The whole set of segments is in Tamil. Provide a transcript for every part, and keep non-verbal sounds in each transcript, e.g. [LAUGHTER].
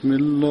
بسم الله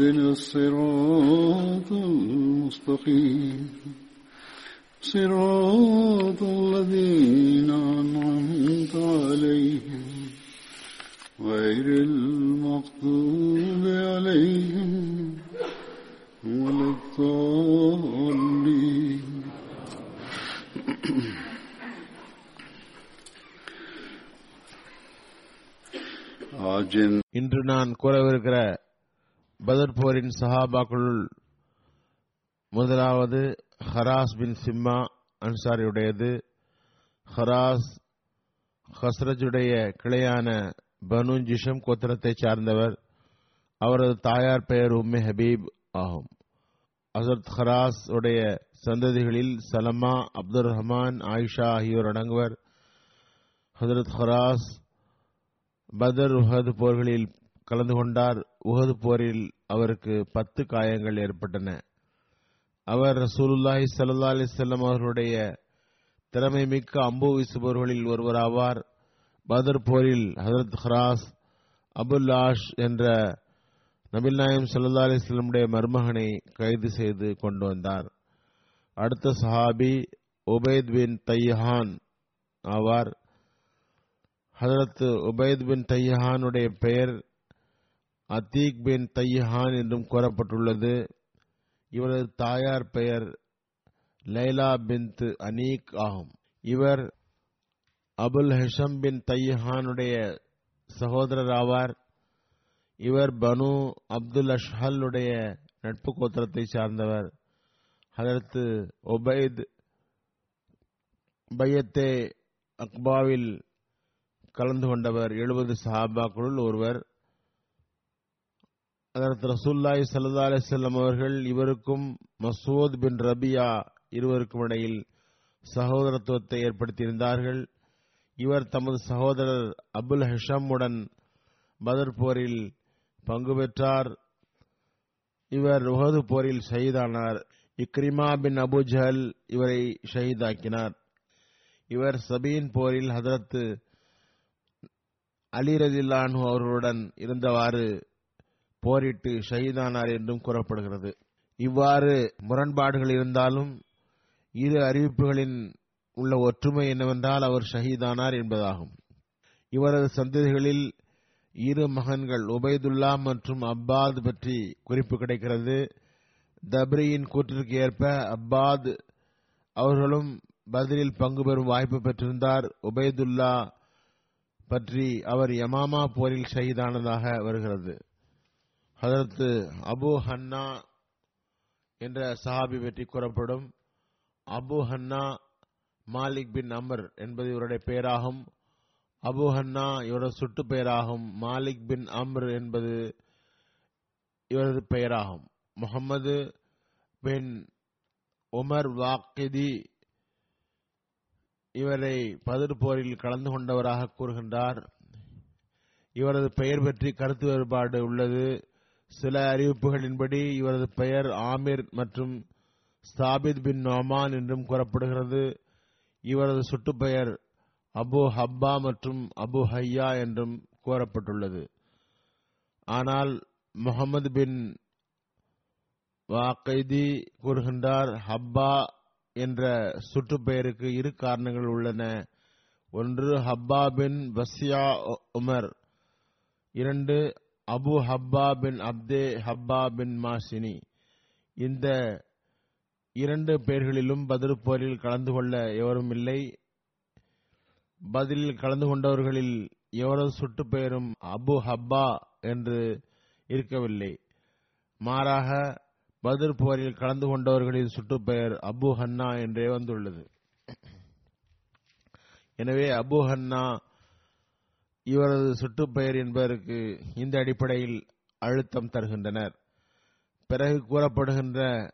اهدنا الصراط المستقيم. صراط الذين أنعمت عليهم غير المغضوب عليهم ولا الضالين. [CLEARS THROAT] இன்று நான் கூறவிருக்கிற பதர் போரின் சஹாபாக்களுள் முதலாவது ஹராஸ் பின் சிம்மா அன்சாரியுடையது. ஹராஸ் ஹஸ்ரஜுடைய கிளையான பனு ஜிஷம் கோத்திரத்தைச் சார்ந்தவர். அவரது தாயார் பெயர் உம்மே ஹபீப் ஆகும். ஹசரத் ஹராஸ் உடைய சந்ததிகளில் சலமா அப்துல் ரஹ்மான் ஆயிஷா ஆகியோர் அடங்குவர். ஹசரத் ஹராஸ் பதர் உஹத் போர்களில் கலந்து கொண்டார். உகது போரில் அவருக்கு பத்து காயங்கள் ஏற்பட்டன. அவர் ரசூலுல்லாஹி சல்லா அலைஹி செல்லம் அவர்களுடைய திறமை மிக்க அம்பு வீசுபவர்களில் ஒருவராவார். பதர் போரில் ஹஜரத் ஹராஸ் அபுல் ஆஷ் என்ற நபில் நாயம் சல்லா அலிஸ்லமுடைய மருமகனை கைது செய்து கொண்டு வந்தார். அடுத்த சஹாபி உபைத் பின் தையஹான் ஆவார். ஹசரத் உபைத் பின் தையஹானுடைய பெயர் அத்தீக் பின் தையஹான் என்றும் கூறப்பட்டுள்ளது. இவரது தாயார் பெயர் லைலா பின்த் அனீக் ஆகும். இவர் அபுல் ஹஷம் பின் தையஹானுடைய சகோதரர் ஆவார். இவர் பனு அப்துல் அஷ்ஹலுடைய நட்பு கோத்திரத்தை சார்ந்தவர். அதற்கு ஒபைத் பையத்தே அக்பாவில் கலந்து கொண்டவர். எழுபது சஹாபாக்களுள் ஒருவர். அதற்கு ரசூல்லாய் சல்லா அலிசல்லம் அவர்கள் இவருக்கும் மசூத் பின் ரபியா இருவருக்கும் இடையில் சகோதரத்துவத்தை ஏற்படுத்தியிருந்தார்கள். இவர் தமது சகோதரர் அபுல் ஹஷமுடன் பதர் போரில் பங்கு பெற்றார். இவர் உஹது போரில் ஷஹீதானார். இக்ரிமா பின் அபு ஜஹல் இவரை ஷஹீதாக்கினார். இவர் சபீன் போரில் ஹதரத்து அலி ரதில்லானு அவர்களுடன் இருந்தவாறு போரிட்டு ஷஹீதானார் என்றும் கூறப்படுகிறது. இவ்வாறு முரண்பாடுகள் இருந்தாலும் இரு அறிவிப்புகளின் உள்ள ஒற்றுமை என்னவென்றால் அவர் ஷஹீதானார் என்பதாகும். இவரது சந்ததிகளில் இரு மகன்கள் உபைதுல்லா மற்றும் அப்பாத் பற்றி குறிப்பு கிடைக்கிறது. தப்ரியின் கூற்றிற்கு ஏற்ப அப்பாத் அவர்களும் பதிலில் பங்கு பெறும் வாய்ப்பு பெற்றிருந்தார். உபைதுல்லா பற்றி அவர் யமாமா போரில் ஷஹீதானதாக வருகிறது. ஹதரத்து அபு ஹன்னா என்ற சஹாபி பற்றி கூறப்படும். Abu Hanna Malik bin Amr என்பது இவருடைய பெயராகும். அபு ஹன்னா இவரது சுட்டு பெயராகும். மாலிக் பின் அம்ர் என்பது இவரது பெயராகும். முகமது பின் உமர் வாக்கிதி இவரை பதிர் போரில் கலந்து கொண்டவராக கூறுகின்றார். இவரது பெயர் பற்றி கருத்து வேறுபாடு உள்ளது. சில அறிவிப்புகளின்படி இவரது பெயர் ஆமிர் மற்றும் ஸ்தாபித் பின் நொமான் என்றும் கூறப்படுகிறது. இவரது சுட்டுப்பெயர் அபு ஹப்பா மற்றும் அபு ஹையா என்றும் கூறப்பட்டுள்ளது. ஆனால் முகமது பின் வாக்கைதி கூறுகின்றார் ஹப்பா என்ற சுற்றுப்பெயருக்கு இரு காரணங்கள் உள்ளன. ஒன்று ஹப்பா பின் பசியா உமர். இரண்டு அபு ஹப்பா பின் அப்தே ஹப்பா பின் மாசினி. இந்த இரண்டு பெயர்களிலும் பதில் போரில் கலந்து கொள்ள எவரும் இல்லை. பதிலில் கலந்து கொண்டவர்களில் எவரது சுட்டு பெயரும் அபு ஹப்பா என்று இருக்கவில்லை. மாறாக பதில் போரில் கலந்து கொண்டவர்களின் சுட்டுப்பெயர் அபு ஹன்னா என்றே வந்துள்ளது. எனவே அபு ஹன்னா இவரது சுட்டுப்பெயர் என்பதற்கு இந்த அடிப்படையில் அழுத்தம் தருகின்றனர். பிறகு கூறப்படுகின்ற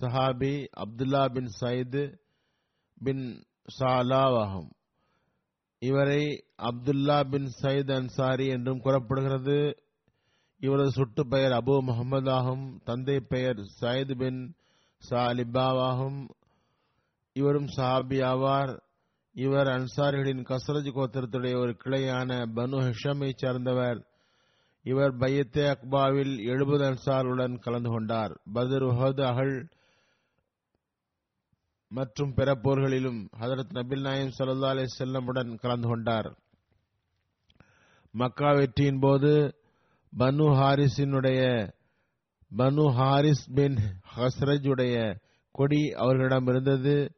சஹாபி அப்துல்லா பின் சயிது பின் சாலாவாகும். இவரை அப்துல்லா பின் சயித் அன்சாரி என்றும் கூறப்படுகிறது. இவரது சுட்டு பெயர் அபு முகமது ஆகும். தந்தை பெயர் சயித் பின் சாலிபாவாகும். இவரும் சஹாபி ஆவார். இவர் அன்சாரிகளின் கசரஜ் கோத்திரத்துடைய ஒரு கிளையான பனு ஹஷமை சார்ந்தவர். இவர் பையத்தே அக்பாவில் எழுபது அன்சாருடன் கலந்து கொண்டார். பதர் உஹது அகல் மற்றும் பிற போர்களிலும் ஹதரத் நபில் நாயம் சல்லா அலி செல்லமுடன் கலந்து கொண்டார். மக்கா வெற்றியின் போது பனு ஹாரிஸினுடைய பனு ஹாரிஸ் பின் ஹஸ்ரஜ் உடைய கொடி அவர்களிடம் இருந்தது.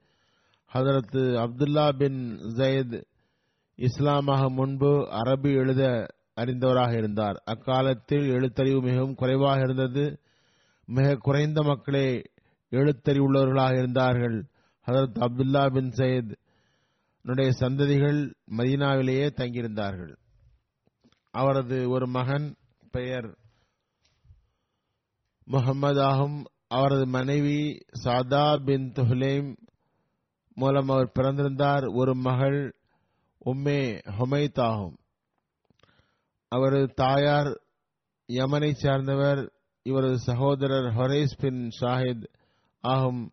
ஹதரத்து அப்துல்லா பின் ஜயத் இஸ்லாமாக முன்பு அரபி எழுத அறிந்தவராக இருந்தார். அக்காலத்தில் எழுத்தறிவு மிகவும் குறைவாக இருந்தது. மிக குறைந்த மக்களே எழுத்தறிவுள்ளவர்களாக இருந்தார்கள். ஹதரத் அப்துல்லா பின் சயத் சந்ததிகள் மதீனாவிலேயே தங்கியிருந்தார்கள். அவரது ஒரு மகன் பெயர் முகமது ஆகும் அவரது மனைவி சாதா பின் துஹ்லேம் மூலம் அவர் பிறந்திருந்தார். ஒரு மகள் உம்மே ஹொமைத் ஆகும். அவரது தாயார் யமனை சார்ந்தவர் இவரது சகோதரர் ஹொரேஸ் பின் ஷாஹித் ஆகும்.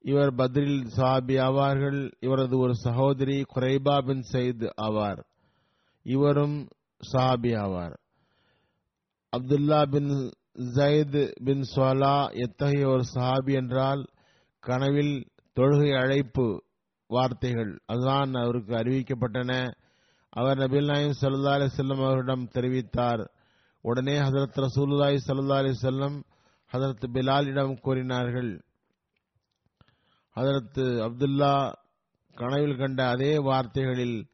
இவர் பத்ரில் சாபி ஆவார்கள். இவரது ஒரு சகோதரி குரைபா பின் சயித் ஆவார். இவரும் சாபி ஆவார். அப்துல்லா பின் ஜயத் பின் சோலா எத்தகைய ஒரு சஹாபி என்றால் கனவில் தொழுகை அழைப்பு வார்த்தைகள் அதுதான் அவருக்கு அறிவிக்கப்பட்டன. அவர் நபில் நாயம் சல்லா அலி செல்லம் அவரிடம் தெரிவித்தார். உடனே ஹசரத் ரசூல்லாய் சல்லா அலி செல்லம் ஹசரத் பிலாலிடம் கூறினார்கள். ஹசரத் அப்துல்லா கனவில் கண்ட அதே வார்த்தைகளில்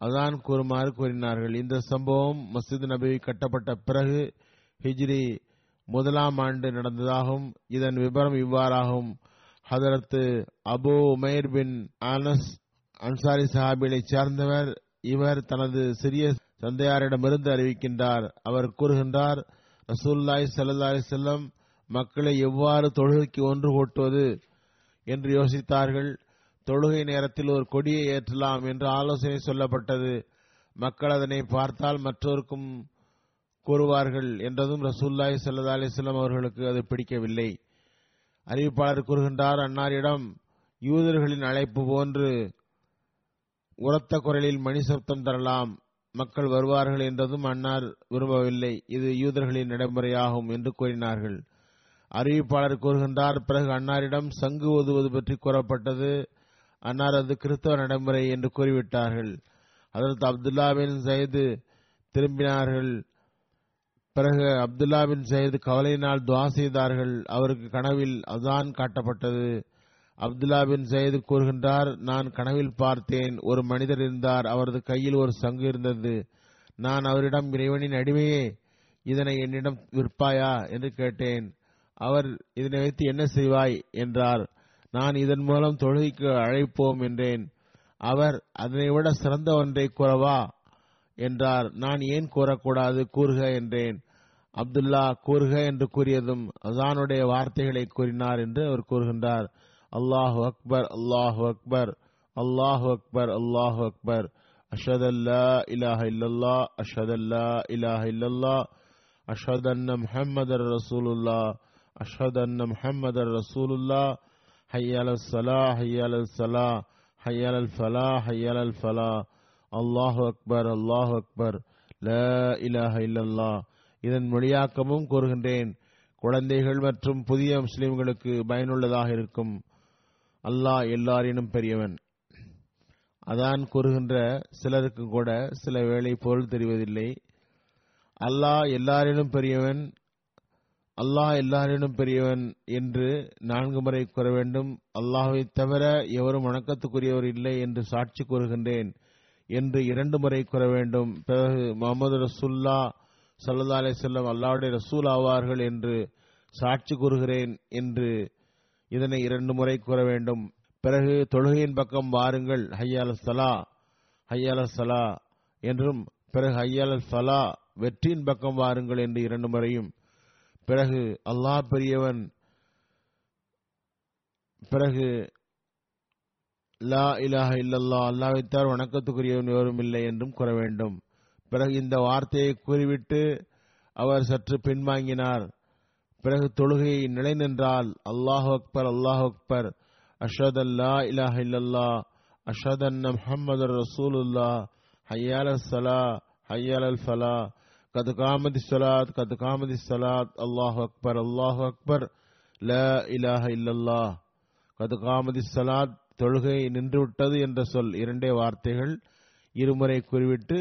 அதான் கூறுமாறு கூறினார்கள். இந்த சம்பவம் மஸ்ஜித் நபி கட்டப்பட்ட பிறகு ஹிஜ்ரி முதலாம் ஆண்டு நடந்ததாகும் இதன் விபரம் இவ்வாறாகும் ஹதரத்து அபு உமேர் பின் அனஸ் அன்சாரி சஹாபிகளை சேர்ந்தவர். இவர் தனது சிறிய தந்தையாரிடமிருந்து அறிவிக்கின்றார். அவர் கூறுகின்றார் ரசூல்லாய் சல்லா செல்லம் மக்களை எவ்வாறு தொழுகைக்கு ஒன்று கூட்டுவது? என்று யோசித்தார்கள். தொழுகை நேரத்தில் ஒரு கொடியை ஏற்றலாம் என்று ஆலோசனை சொல்லப்பட்டது. மக்கள் அதனை பார்த்தால் மற்றோருக்கும் கூறுவார்கள் என்றதும் ரசூல்லாய் சல்லா அலிஸ்லாம் அவர்களுக்கு அது பிடிக்கவில்லை. அறிவிப்பாளர் கூறுகின்றார் அன்னாரிடம் யூதர்களின் அழைப்பு போன்று உரத்த குரலில் மணி சப்தம் தரலாம். மக்கள் வருவார்கள் என்றதும் அன்னார் விரும்பவில்லை. இது யூதர்களின் நடைமுறையாகும் என்று கூறினார்கள். அறிவிப்பாளர் கூறுகின்றார் பிறகு அன்னாரிடம் சங்கு ஓதுவது பற்றி கூறப்பட்டது. அன்னார் அது கிறிஸ்தவ நடைமுறை என்று கூறிவிட்டார்கள். அதற்கு அப்துல்லா பின் சயது திரும்பினார்கள். பிறகு அப்துல்லா பின் கவலையினால் துவா செய்தார்கள். அவருக்கு கனவில் அதான் காட்டப்பட்டது. அப்துல்லா பின் சயது கூறுகின்றார் நான் கனவில் பார்த்தேன். ஒரு மனிதர் இருந்தார். அவரது கையில் ஒரு சங்கு இருந்தது. நான் அவரிடம் இறைவனின் அடிமையே இதனை என்னிடம் விற்பாயா? என்று கேட்டேன். அவர் இதனை வைத்து என்ன செய்வாய்? என்றார். நான் இதன் மூலம் தொழுகைக்கு அழைப்போம் என்றேன். அவர் அதனை விட சிறந்த ஒன்றை கூறவா? என்றார். நான் ஏன் கூறக்கூடாது? கூறுக என்றேன். அப்துல்லா கூறுக என்று கூறியதும் அசானுடைய வார்த்தைகளை கூறினார் என்று அவர் கூறுகின்றார். அல்லாஹு அக்பர் அல்லாஹு அக்பர் அல்லாஹு அக்பர் அல்லாஹு அக்பர். அஷத் அல்லா இலாஹ இல்லல்லா அஷத் அல்லா இலாஹ இல்லல்லா அஷத் அன்ன முஹம்மது ரசூலுல்லா அஷத் அன்ன முஹம்மது ரசூலுல்லா ஹையால சலா ஹையால சலா ஹையல் அல் ஃபலா ஹையல் அல் ஃபலா அல்லாஹு அக்பர் அல்லாஹு அக்பர். ல இலாஹ இல்லல்லா இதன் மொழியாக்கமும் கூறுகின்றேன். குழந்தைகள் மற்றும் புதிய முஸ்லிம்களுக்கு பயனுள்ளதாக இருக்கும். அல்லாஹ் எல்லாரினும் பெரியவன். அதான் கூறுகின்ற சிலருக்கு கூட சில வேளை பொருள் தெரிவதில்லை. அல்லாஹ் எல்லாரினும் பெரியவன். அல்லாஹ் எல்லாரினும் பெரியவன் என்று நான்கு முறை கூற வேண்டும். அல்லாஹை தவிர எவரும் வணக்கத்துக்குரியவர் இல்லை என்று சாட்சி கூறுகின்றேன் என்று இரண்டு முறை கூற வேண்டும். பிறகு முகமது ரசுல்லா சல்லா அலை செல்லம் அல்லாவுடைய ரசூல் ஆவார்கள் என்று சாட்சி கூறுகிறேன் என்று இதனை இரண்டு முறை கூற வேண்டும். பிறகு தொழுகையின் பக்கம் வாருங்கள். ஹையால சலா ஹையால சலா என்றும் பிறகு ஹையால சலா வெற்றியின் பக்கம் வாருங்கள் என்று இரண்டு முறையும். பிறகு அல்லாஹ் பெரியவன் பிறகு லா இலாஹ இல்லல்லா அல்லாஹ்வைத்தார் வணக்கத்துக்குரியவன் எவரும் இல்லை என்றும் கூற வேண்டும். பிறகு இந்த வார்த்தையை கூறிவிட்டு அவர் சற்று பின்வாங்கினார். பிறகு தொழுகையை நிலை நின்றால் அல்லாஹ் அக்பர் அல்லாஹ் அக்பர் அஷத் அல்லா இலாஹ் இல்லல்லா அஷத் அன்ன முஹம்மது ரசூலுல்லா ஹையால் சலா ஹையால் அல் ஃபலா கது காமதி சலாத் கது காமதி சலாத் அல்லாஹ் அக்பர் அல்லாஹ் அக்பர் ல இலாஹ இல்லல்லா. கது காமதி சலாத் தொழுகை நின்றுவிட்டது என்ற சொல். இரண்டே வார்த்தைகள் இருமுறை கூறிவிட்டு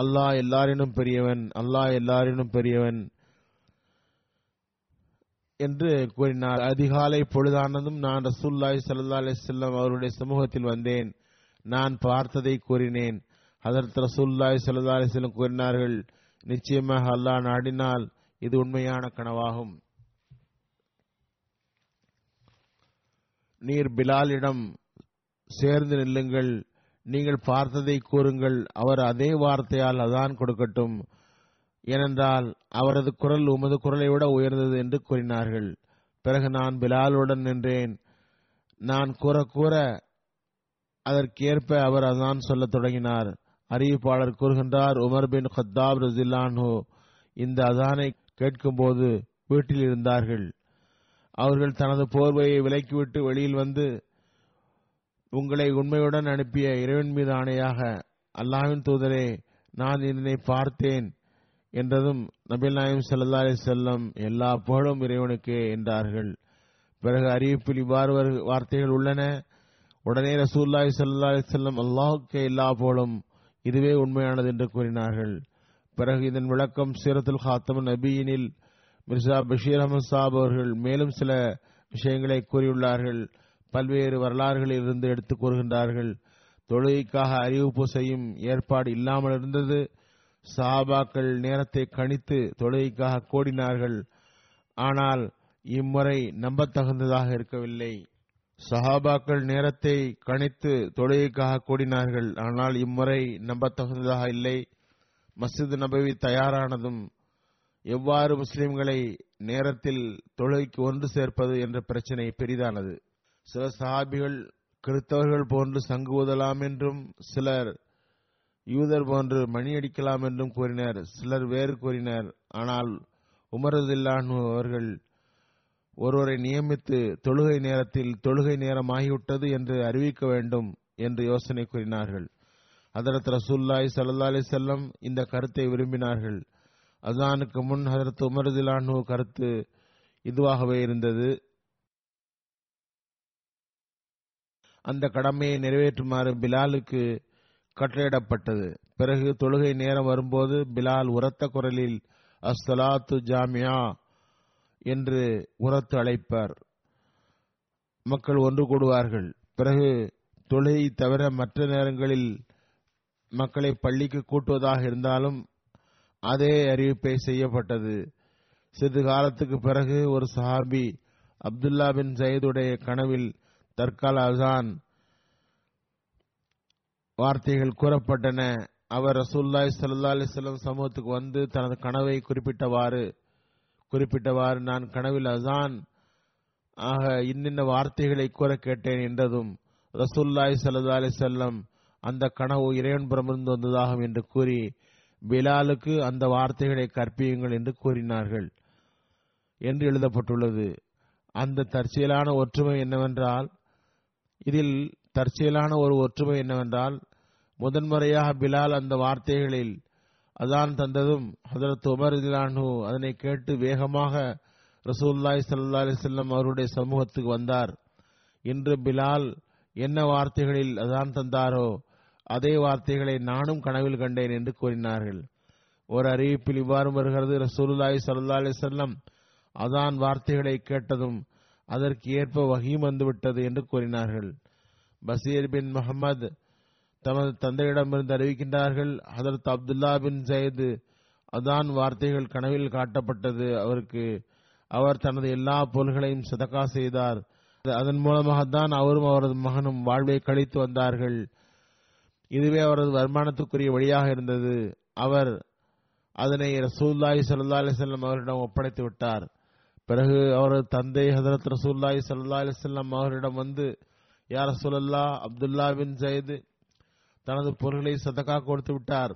அல்லாஹ் எல்லாரினும் பெரியவன் அல்லாஹ் எல்லாரினும் பெரியவன் என்று கூறினார். அதிகாலை பொழுதானதும் நான் ரசூல்லாய் சல்லா அலிசல்லாம் அவருடைய சமூகத்தில் வந்தேன். நான் பார்த்ததை கூறினேன். அதற்கு ரசூல்லாய் சல்லா அலிஸ்லம் கூறினார்கள் நிச்சயமாக அல்லாஹ் நாடினால் இது உண்மையான கனவாகும். நீர் பிலாலிடம் சேர்ந்து நில்லுங்கள். நீங்கள் பார்த்ததை கூறுங்கள் அவர் அதே வார்த்தையால் அதான் கொடுக்கட்டும். ஏனென்றால் அவரது குரல் உமது குரலை விட உயர்ந்தது என்று கூறினார்கள். பிறகு நான் பிலாலுடன் நின்றேன். நான் கூற கூற அதற்கேற்ப அவர் அதான் சொல்லத் தொடங்கினார். அறிவிப்பாளர் கூறுகின்றார் உமர் பின் ஹத்தாப் ரசில்லான்ஹோ இந்த அதானை கேட்கும்போது வீட்டில் இருந்தார்கள். அவர்கள் தனது போர்வையை விலக்கிவிட்டு வெளியில் வந்து உங்களை உண்மையுடன் அனுப்பிய இறைவன் மீது ஆணையாக அல்லாஹ்வின் தூதரே நான் இதனை பார்த்தேன் என்றதும் நபில் நாயம் சல்லா அலி செல்லம் எல்லா புகழும் இறைவனுக்கே என்றார்கள். பிறகு அறிவிப்பில் இவ்வாறு வார்த்தைகள் உள்ளன. உடனே ரசூல்லாய் சல்லா அலி செல்லம் அல்லாஹுக்கே எல்லா புகழும் இதுவே உண்மையானது என்று கூறினார்கள். பிறகு இதன் விளக்கம் சீரத்துல் ஹாத்தம் நபியினில் மிர்சா பஷீர் அஹமது சாப் அவர்கள் மேலும் சில விஷயங்களை கூறியுள்ளார்கள். பல்வேறு வரலாறுகளில் இருந்து எடுத்து கூறுகின்றார்கள். தொழுகைக்காக அறிவிப்பு செய்யும் ஏற்பாடு இல்லாமல் இருந்தது. சஹாபாக்கள் நேரத்தை கணித்து தொழுகைக்காக கோடினார்கள். ஆனால் இம்முறை நம்பத்தகுந்ததாக இருக்கவில்லை. சஹாபாக்கள் நேரத்தை கணித்து தொழுகைக்காக கூடினார்கள். ஆனால் இம்முறை நம்பத்தகுந்ததாக இல்லை. மஸ்ஜித் நபவி தயாரானதும் எவ்வாறு முஸ்லிம்களை நேரத்தில் தொழுகைக்கு ஒன்று சேர்ப்பது என்ற பிரச்சனை பெரிதானது. சில சஹாபிகள் கிறிஸ்தவர்கள் போன்று சங்கு ஊதலாம் என்றும் சிலர் யூதர் போன்று மணி அடிக்கலாம் என்றும் கூறினர் சிலர் வேறு கூறினர். ஆனால் உமரதில்லான் அவர்கள் ஒருவரை நியமித்து தொழுகை நேரத்தில் தொழுகை நேரம் ஆகிவிட்டது என்று அறிவிக்க வேண்டும் என்று யோசனை கூறினார்கள். ஹதரத் ரசூல்லாய் சல்லா அலி செல்லம் இந்த கருத்தை விரும்பினார்கள். அசானுக்கு முன் ஹதரத் உமரதிலானு கருத்து இதுவாகவே இருந்தது. அந்த கடமையை நிறைவேற்றுமாறு பிலாலுக்கு கட்டளையிடப்பட்டது. பிறகு தொழுகை நேரம் வரும்போது பிலால் உரத்த குரலில் அஸ்தலாத்து ஜாமியா என்று உரத்து அழைப்பார். மக்கள் ஒன்று கூடுவார்கள். பிறகு தொழுகை தவிர மற்ற நேரங்களில் மக்களை பள்ளிக்கு கூட்டுவதாக இருந்தாலும் அதே அறிவிப்பை செய்யப்பட்டது. சிறிது காலத்துக்கு பிறகு ஒரு சஹாபி அப்துல்லா பின் ஜயதுடைய கனவில் தற்கால அசான் வார்த்தைகள் கூறப்பட்டன. அவர் ரசூல்லாய் சல்லா அலிஸ்லாம் சமூகத்துக்கு வந்து தனது கனவை குறிப்பிட்டவாறு குறிப்பிட்டவாறு நான் கனவில் அசான் ஆக இன்னின்ன வார்த்தைகளை கூற கேட்டேன் என்றதும் ரசூல்லாய் சல்லா அலிசல்லம் அந்த கனவு இறைவன்புறமிருந்து வந்ததாகும் என்று கூறி பிலாலுக்கு அந்த வார்த்தைகளை கற்பியுங்கள் என்று கூறினார்கள் என்று எழுதப்பட்டுள்ளது. அந்த தற்செயலான ஒற்றுமை என்னவென்றால் இதில் தற்செயலான ஒரு ஒற்றுமை என்னவென்றால் முதன்முறையாக பிலால் அந்த வார்த்தைகளில் அதான் தந்ததும் ஹதரத் உமர் இலானு அதனை கேட்டு வேகமாக ரசூல்லாய் சல்லா அலிசல்லம் அவருடைய சமூகத்துக்கு வந்தார். இன்று பிலால் என்ன வார்த்தைகளில் அதான் தந்தாரோ அதே வார்த்தைகளை நானும் கனவில் கண்டேன் என்று கூறினார்கள். ஒரு அறிவிப்பில் இவ்வாறு வருகிறது ரசூலுல்லாய் சல்லா அலிசல்லம் அதான் வார்த்தைகளை கேட்டதும் அதற்கு ஏற்ப வகியும் வந்துவிட்டது என்று கூறினார்கள். பசீர் பின் முகமது தமது தந்தையிடமிருந்து அறிவிக்கின்றார்கள் ஹதரத் அப்துல்லா பின் ஜயது அதான் வார்த்தைகள் கனவில் காட்டப்பட்டது. அவருக்கு அவர் தனது எல்லா பொருள்களையும் சதக்கா செய்தார். அதன் மூலமாக தான் அவரும் அவரது மகனும் வாழ்வை கழித்து வந்தார்கள். இதுவே அவரது வருமானத்துக்குரிய வழியாக இருந்தது. அவர் அதனை ரசூல்லாய் சல்லா அலிசல்லம் அவரிடம் ஒப்படைத்து விட்டார். பிறகு அவரது தந்தை ஹதரத் ரசூல்லாய் சல்லா அலிசல்லாம் அவரிடம் வந்து யார் ரசூலல்லா அப்துல்லா பின் ஜயது தனது பொருள்களை சதக்கா கொடுத்து விட்டார்.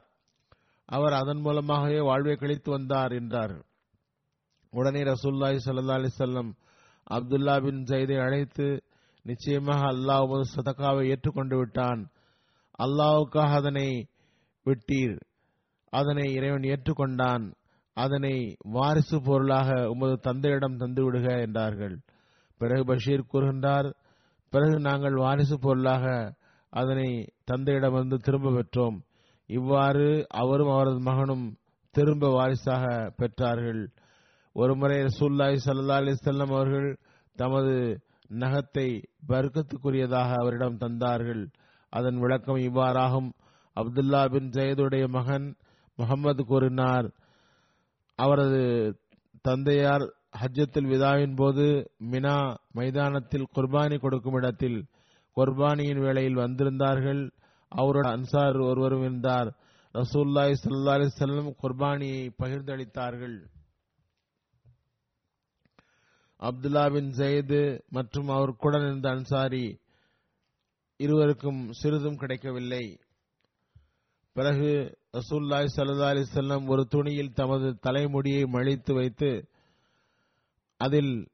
அவர் அதன் மூலமாகவே வாழ்வை கழித்து வந்தார் என்றார். உடனே ரசூல்லாய் சல்லா அலிசல்லம் அப்துல்லா பின் ஜயதை அழைத்து நிச்சயமாக அல்லாஹ் உமது சதக்காவை ஏற்றுக்கொண்டு விட்டான். அல்லாவுக்காக அதனை விட்டீர். அதனை இறைவன் ஏற்றுக்கொண்டான். அதனை வாரிசு பொருளாக உமது தந்தையிடம் தந்துவிடுக என்றார்கள். பிறகு பஷீர் கூறுகின்றார் பிறகு நாங்கள் வாரிசு பொருளாக அதனை தந்தையிடம் வந்து திரும்ப பெற்றோம். இவ்வாறு அவரும் அவரது மகனும் திரும்ப வாரிசாக பெற்றார்கள். ஒருமுறை ரசூல்லாய் சல்லா அலிசல்லம் அவர்கள் தமது நகத்தை வர்க்கத்துக்குரியதாக அவரிடம் தந்தார்கள். அதன் விளக்கம் இவ்வாறாகும். அப்துல்லா பின் ஜெயதுடைய மகன் முகமது கூறினார் அவரது தந்தையார் ஹஜ்ஜத்தில் விதாவின் போது மினா மைதானத்தில் குர்பானி கொடுக்கும் இடத்தில் குர்பானியின் வேளையில் வந்திருந்தார்கள். அவருடன் அன்சார் ஒருவரும் இருந்தார். ரசூல்லாய் சல்லா அலி செல்லம் குர்பானியை பகிர்ந்தளித்தார்கள். அப்துல்லா பின் ஜெயது மற்றும் அவருக்குடன் இருந்த அன்சாரி இருவருக்கும் சிறிதும் கிடைக்கவில்லை. பிறகு ரசூல்லாய் சல்லா அலி செல்லம் ஒரு துணியில் தமது தலைமுடியை மழித்து வைத்து அதில்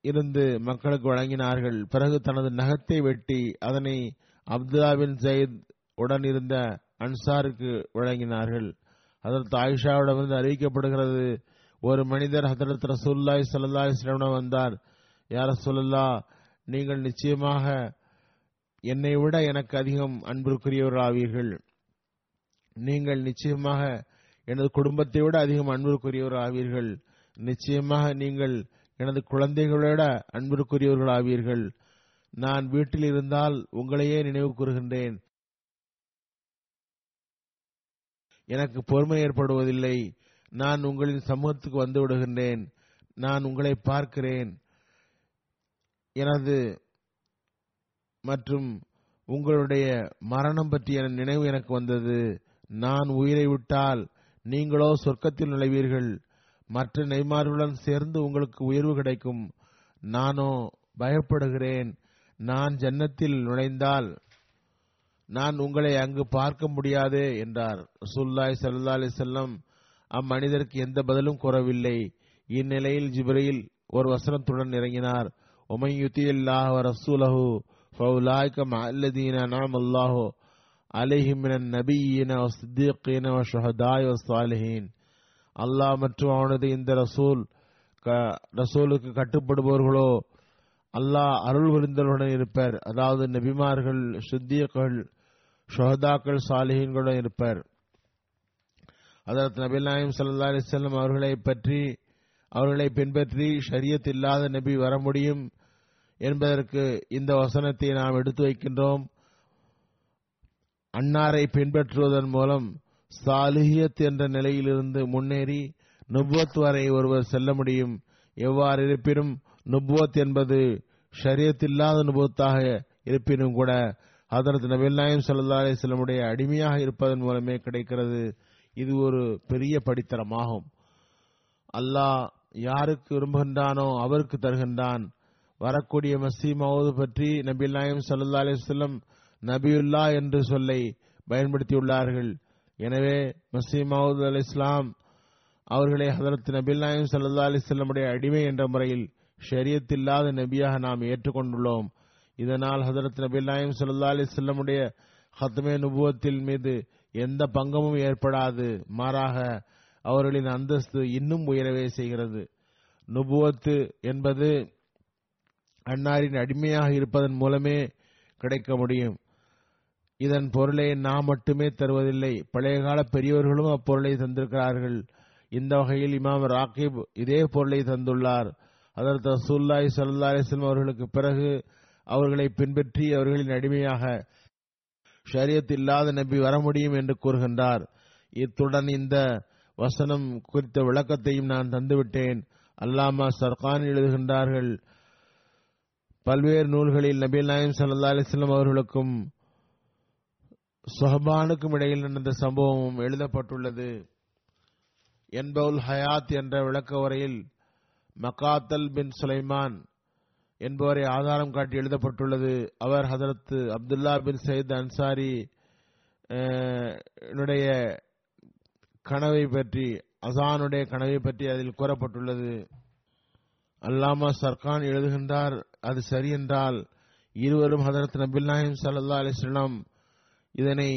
இருந்து மக்களுக்கு வழங்கினார்கள். பிறகு தனது நகத்தை வெட்டி அதனை அப்துல்லா பின் உடன் இருந்த அன்சாருக்கு வழங்கினார்கள். அதற்கு ஆயிஷாவிடமிருந்து அறிவிக்கப்படுகிறது ஒரு மனிதர் ஹதரத் ரசூல்லாய் சல்லா அலிஸ்லாமிடம் வந்தார். யார் சொல்லல்லா நீங்கள் நிச்சயமாக என்னை விட எனக்கு அதிகம் அன்பிற்குரியவர் ஆவீர்கள் நீங்கள் நிச்சயமாக எனது குடும்பத்தை விட அதிகம் அன்பிற்குரியவர் ஆவீர்கள். நிச்சயமாக நீங்கள் எனது குழந்தைகளோட அன்பிற்குரியவர்கள் ஆவீர்கள். நான் வீட்டில் இருந்தால் உங்களையே நினைவு கூறுகின்றேன். எனக்கு பொறுமை ஏற்படுவதில்லை. நான் உங்களின் சமூகத்துக்கு வந்து விடுகின்றேன். நான் உங்களை பார்க்கிறேன். எனது மற்றும் உங்களுடைய மரணம் பற்றிய நினைவு எனக்கு வந்தது. நான் உயிரை விட்டால் நீங்களோ சொர்க்கத்தில் நுழைவீர்கள். மற்ற நெய்மார்களுடன் சேர்ந்து உங்களுக்கு உயர்வு கிடைக்கும். நானோ பயப்படுகிறேன். நான் ஜன்னத்தில் நுழைந்தால் நான் உங்களை அங்கு பார்க்க முடியாதே என்றார். சுல்லாய் சல்லா அலி செல்லம் அம்மனிதருக்கு எந்த பதிலும் கூறவில்லை. இந்நிலையில் ஜிப்ரையில் ஒரு வசனத்துடன் இறங்கினார். உமையுத்தியல்லாஹ் ரசூலஹு ஃபவுலாய்க மல்லதீன நாம் அல்லாஹோ அலைஹிம் மினன் நபியின சித்தியீன ஷஹதாய் சாலிஹீன். அல்லாஹ் மற்றும் அவனது இந்த ரசூல் ரசூலுக்கு கட்டுப்படுபவர்களோ அல்லாஹ் அருள் விருந்தலுடன் இருப்பர். அதாவது நபிமார்கள் சித்தியக்கள் ஷஹதாக்கள் சாலிஹீன்களுடன் இருப்பர். அதற்கு நபி நாயம் சல்லா அலிசல்லம் அவர்களை பற்றி அவர்களை பின்பற்றி ஷரியத் இல்லாத நபி வர முடியும் என்பதற்கு இந்த வசனத்தை நாம் எடுத்து வைக்கின்றோம். அன்னாரை பின்பற்றுவதன் மூலம் சாலிஹியத் என்ற நிலையிலிருந்து முன்னேறி நுபுவத் வரை ஒருவர் செல்ல முடியும். எவ்வாறு இருப்பினும் நுபுவத் என்பது ஷரியத் இல்லாத நுபுவத்தாக இருப்பினும் கூட ஹதரத் நபில் நாயம் சல்லா அலிஸ்லமுடைய அடிமையாக இருப்பதன் மூலமே கிடைக்கிறது. இது ஒரு பெரிய படித்தரமாகும். அல்லாஹ் யாருக்கு விரும்புகின்றானோ அவருக்கு தருகின்றான். வரக்கூடிய மசீமாவது பற்றி நபில் நாயம் சல்லா அலிஸ்லம் நபியுல்லா என்று சொல்லை பயன்படுத்தியுள்ளார்கள். எனவே மசீம் அல் இஸ்லாம் அவர்களை ஹதரத் நபில் நாயம் சல்லா அலிஸ்லமுடைய அடிமை என்ற முறையில் ஷரியத் இல்லாத நபியாக நாம் ஏற்றுக்கொண்டுள்ளோம். இதனால் ஹதரத் நபில் நாயம் சல்லா அலி செல்லமுடைய ஹத்மே நுபுவத்தில் மீது எந்த பங்கமும் ஏற்படாது. மாறாக அவர்களின் அந்தஸ்து இன்னும் உயரவே செய்கிறது. நுபுவத்து என்பது அன்னாரின் அடிமையாக இருப்பதன் மூலமே கிடைக்க முடியும். இதன் பொருளை நாம் மட்டுமே தருவதில்லை. பழைய கால பெரியவர்களும் அப்பொருளை தந்திருக்கிறார்கள். இந்த வகையில் இமாம் ராகிப் இதே பொருளை தந்துள்ளார். அதற்கு ரசூல்லாய் சல்லா அலிஸ்லாம் அவர்களுக்கு பிறகு அவர்களை பின்பற்றி அவர்களின் அடிமையாக ஷரியத் இல்லாத நபி வர முடியும் என்று கூறுகின்றார். இத்துடன் இந்த வசனம் குறித்த விளக்கத்தையும் நான் தந்துவிட்டேன். அல்லாமா சர்கான் எழுதுகின்றார்கள் பல்வேறு நூல்களில் நபி நாயம் சல்லா அலிஸ்லாம் அவர்களுக்கும் சுஹபானுக்கும் இடையில் நடந்த சம்பவமும் எழுதப்பட்டுள்ளது. என்பவுல் ஹயாத் என்ற விளக்க உரையில் மக்காத்தல் பின் சுலைமான் என்பவரை ஆதாரம் காட்டி எழுதப்பட்டுள்ளது. அவர் Hazrat Abdullah bin Saeed Ansari கனவை பற்றி அசானுடைய கனவை பற்றி அதில் கூறப்பட்டுள்ளது. அல்லாமா சர்கான் எழுதுகின்றார் அது சரி என்றால் இருவரும் ஹதரத் நபில் நாயிம் சல்லா அலிஸ்லாம் இதனை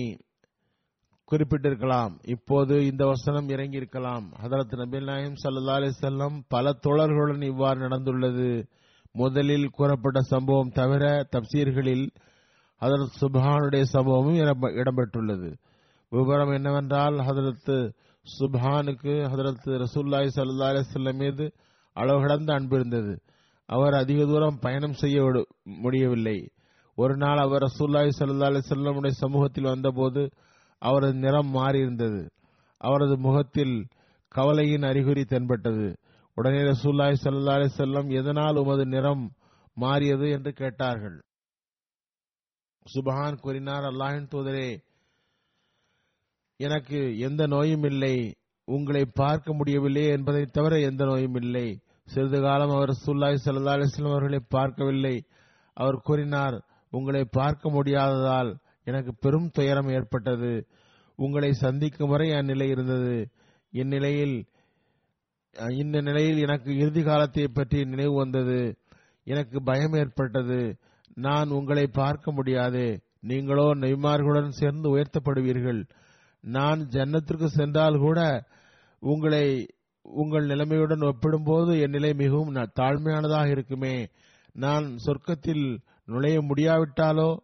குறிப்பிட்டிருக்கலாம். இப்போது இந்த வசனம் இறங்கியிருக்கலாம். ஹதரத் நபில் நாயம் சல்லா அலிசல்லாம் பல தோழர்களுடன் இவ்வாறு நடந்துள்ளது. முதலில் கூறப்பட்ட சம்பவம் தவிர தப்சீர்களில் ஹதரத் சுபானுடைய சம்பவமும் இடம்பெற்றுள்ளது. விவரம் என்னவென்றால் ஹதரத் சுபானுக்கு ஹதரத் ரசூல்லாய் சல்லா செல்லம் மீது அளவு கடந்த அன்பு இருந்தது. அவர் அதிக தூரம் பயணம் செய்ய முடியவில்லை. ஒரு நாள் அவர் ரசூல்லாய் சல்லா செல்லமுடைய சமூகத்தில் வந்தபோது அவரது நிறம் மாறியிருந்தது அவரது முகத்தில் கவலையின் அறிகுறி தென்பட்டது. உடனே ரசூல்லாய் சல்லா அலி செல்லம் எதனால் உமது நிறம் மாறியது? என்று கேட்டார்கள். சுபஹான் கூறினார் அல்லாஹின் தூதரே எனக்கு எந்த நோயும் இல்லை. உங்களை பார்க்க முடியவில்லை என்பதை தவிர எந்த நோயும் இல்லை. சிறிது காலம் அவர் சுல்லாய் சல்லா அலிஸ்லாம் அவர்களை பார்க்கவில்லை. அவர் கூறினார் உங்களை பார்க்க முடியாததால் எனக்கு பெரும் துயரம் ஏற்பட்டது. உங்களை சந்திக்கும் வரை என் நிலை இருந்தது. இந்நிலையில் இந்த நிலையில் எனக்கு இறுதி காலத்தை பற்றி நினைவு வந்தது. எனக்கு பயம் ஏற்பட்டது. நான் உங்களை பார்க்க முடியாது. நீங்களோ நெய்மார்களுடன் சேர்ந்து உயர்த்தப்படுவீர்கள். நான் ஜன்னத்திற்கு சென்றால் கூட உங்களை உங்கள் நிலைமையுடன் ஒப்பிடும்போது என் நிலை மிகவும் தாழ்மையானதாக இருக்குமே. நான் சொர்க்கத்தில் நுழைய முடியாவிட்டாலோ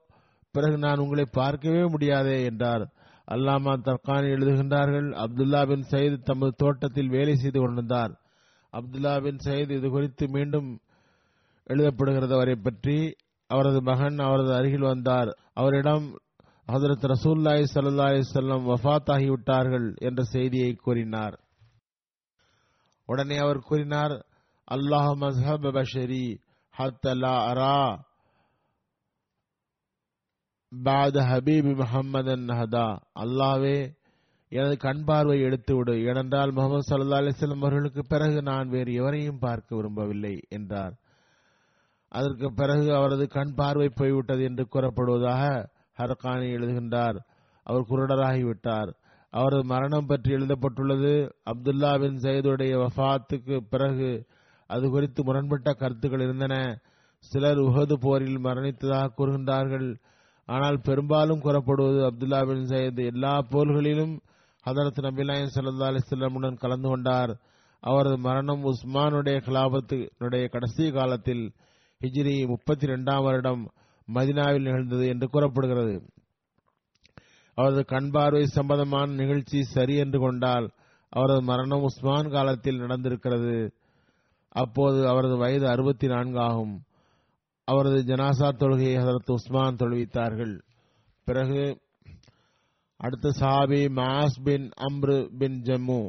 பிறகு நான் உங்களை பார்க்கவே முடியாதே என்றார். அல்லாமா தர்கானி எழுதுகின்றார்கள் அப்துல்லா பின் சயீத் தமது தோட்டத்தில் வேலை செய்து கொண்டிருந்தார். அப்துல்லா பின் சயீத் இது குறித்து மீண்டும் எழுதப்படுகிறது அவரை பற்றி அவரது மகன் அவரது அருகில் வந்தார். அவரிடம் ஹதரத் ரசூல்லாய் சல்லா செல்லம் வஃத் ஆகிவிட்டார்கள் என்ற செய்தியை கூறினார். உடனே அவர் கூறினார் அல்லாஹ் மஸ்ஹப் பஷரி ஹத்தலா அரா பாத ஹபீபி முஹம்மதன் நஹதா அல்லாவே எனது கண் பார்வை எடுத்துவிடு ஏனென்றால் முகமது சல்லா அலிஸ்லம் அவர்களுக்கு பிறகு நான் வேறு எவரையும் பார்க்க விரும்பவில்லை என்றார். அதற்கு பிறகு அவரது கண் பார்வை போய்விட்டது என்று கூறப்படுவதாக ஹர்கானி எழுதுகின்றார். அவர் குருடராகிவிட்டார். அவரது மரணம் பற்றி எழுதப்பட்டுள்ளது. அப்துல்லா பின் சயதுடைய வஃத்துக்கு பிறகு அது குறித்து முரண்பட்ட கருத்துக்கள் இருந்தன. சிலர் உகது போரில் மரணித்ததாக கூறுகின்றார்கள். ஆனால் பெரும்பாலும் கூறப்படுவது அப்துல்லா பின் சயத். எல்லா போர்களிலும் ஹதரத் நபிலாயன் சல்லா அலிஸ்லமுடன் கலந்து கொண்டார். அவரது மரணம் உஸ்மானுடைய கலாபத்தினுடைய கடைசி காலத்தில் ஹிஜ்ரி முப்பத்தி இரண்டாம் வருடம் மதினாவில் நிகழ்ந்தது என்று கூறப்படுகிறது. அவரது கண் பார்வை சம்பந்தமான நிகழ்ச்சி சரி என்று கொண்டால் அவரது மரணம் உஸ்மான் காலத்தில் நடந்திருக்கிறது. அப்போது அவரது வயது அறுபத்தி நான்கு ஆகும். அவரது ஜனாசா தொழுகையை ஹசரத் உஸ்மான் தொழுவித்தார்கள். பிறகு அடுத்த சாபி மாஸ் பின் அம்ரு பின் ஜம்மு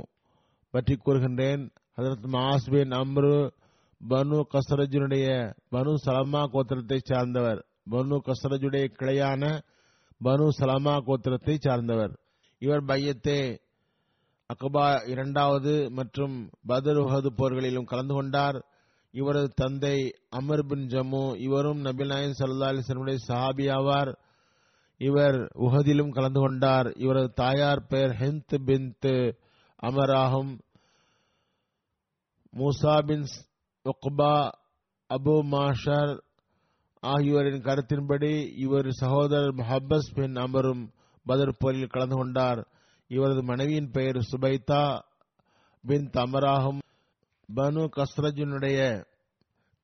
பற்றி கூறுகின்றேன். ஹசரத் மாஸ் பின் அம்ரு பனு கசரஜுனுடைய பனு சலமா கோத்திரத்தை சார்ந்தவர். பனு கசரஜுடைய கிளையான பனு சலமா கோத்திரத்தை சார்ந்தவர். இவர் பையத்தே அக்பா இரண்டாவது மற்றும் பதர் உஹது போர்களிலும் கலந்து கொண்டார். இவரது தந்தை அமர் பின் ஜம்மு இவரும் நபில் நாயன் சல்லா அலிஸ்லமுடைய சஹாபி ஆவார். இவர் உஹதிலும் கலந்து கொண்டார். இவரது தாயார் பெயர் ஹெந்த் பின்த் அமர் ஆகும். மூசா பின் உக்பா அபு மாஷர் ஆகியோரின் கருத்தின்படி இவர் சகோதரர் மஹபஸ் பின் அமரும் பதர் போரில் கலந்து கொண்டார். இவரது மனைவியின் பெயர் சுபைதா பின் தமராகும் பனு கஸ்ரஜினுடைய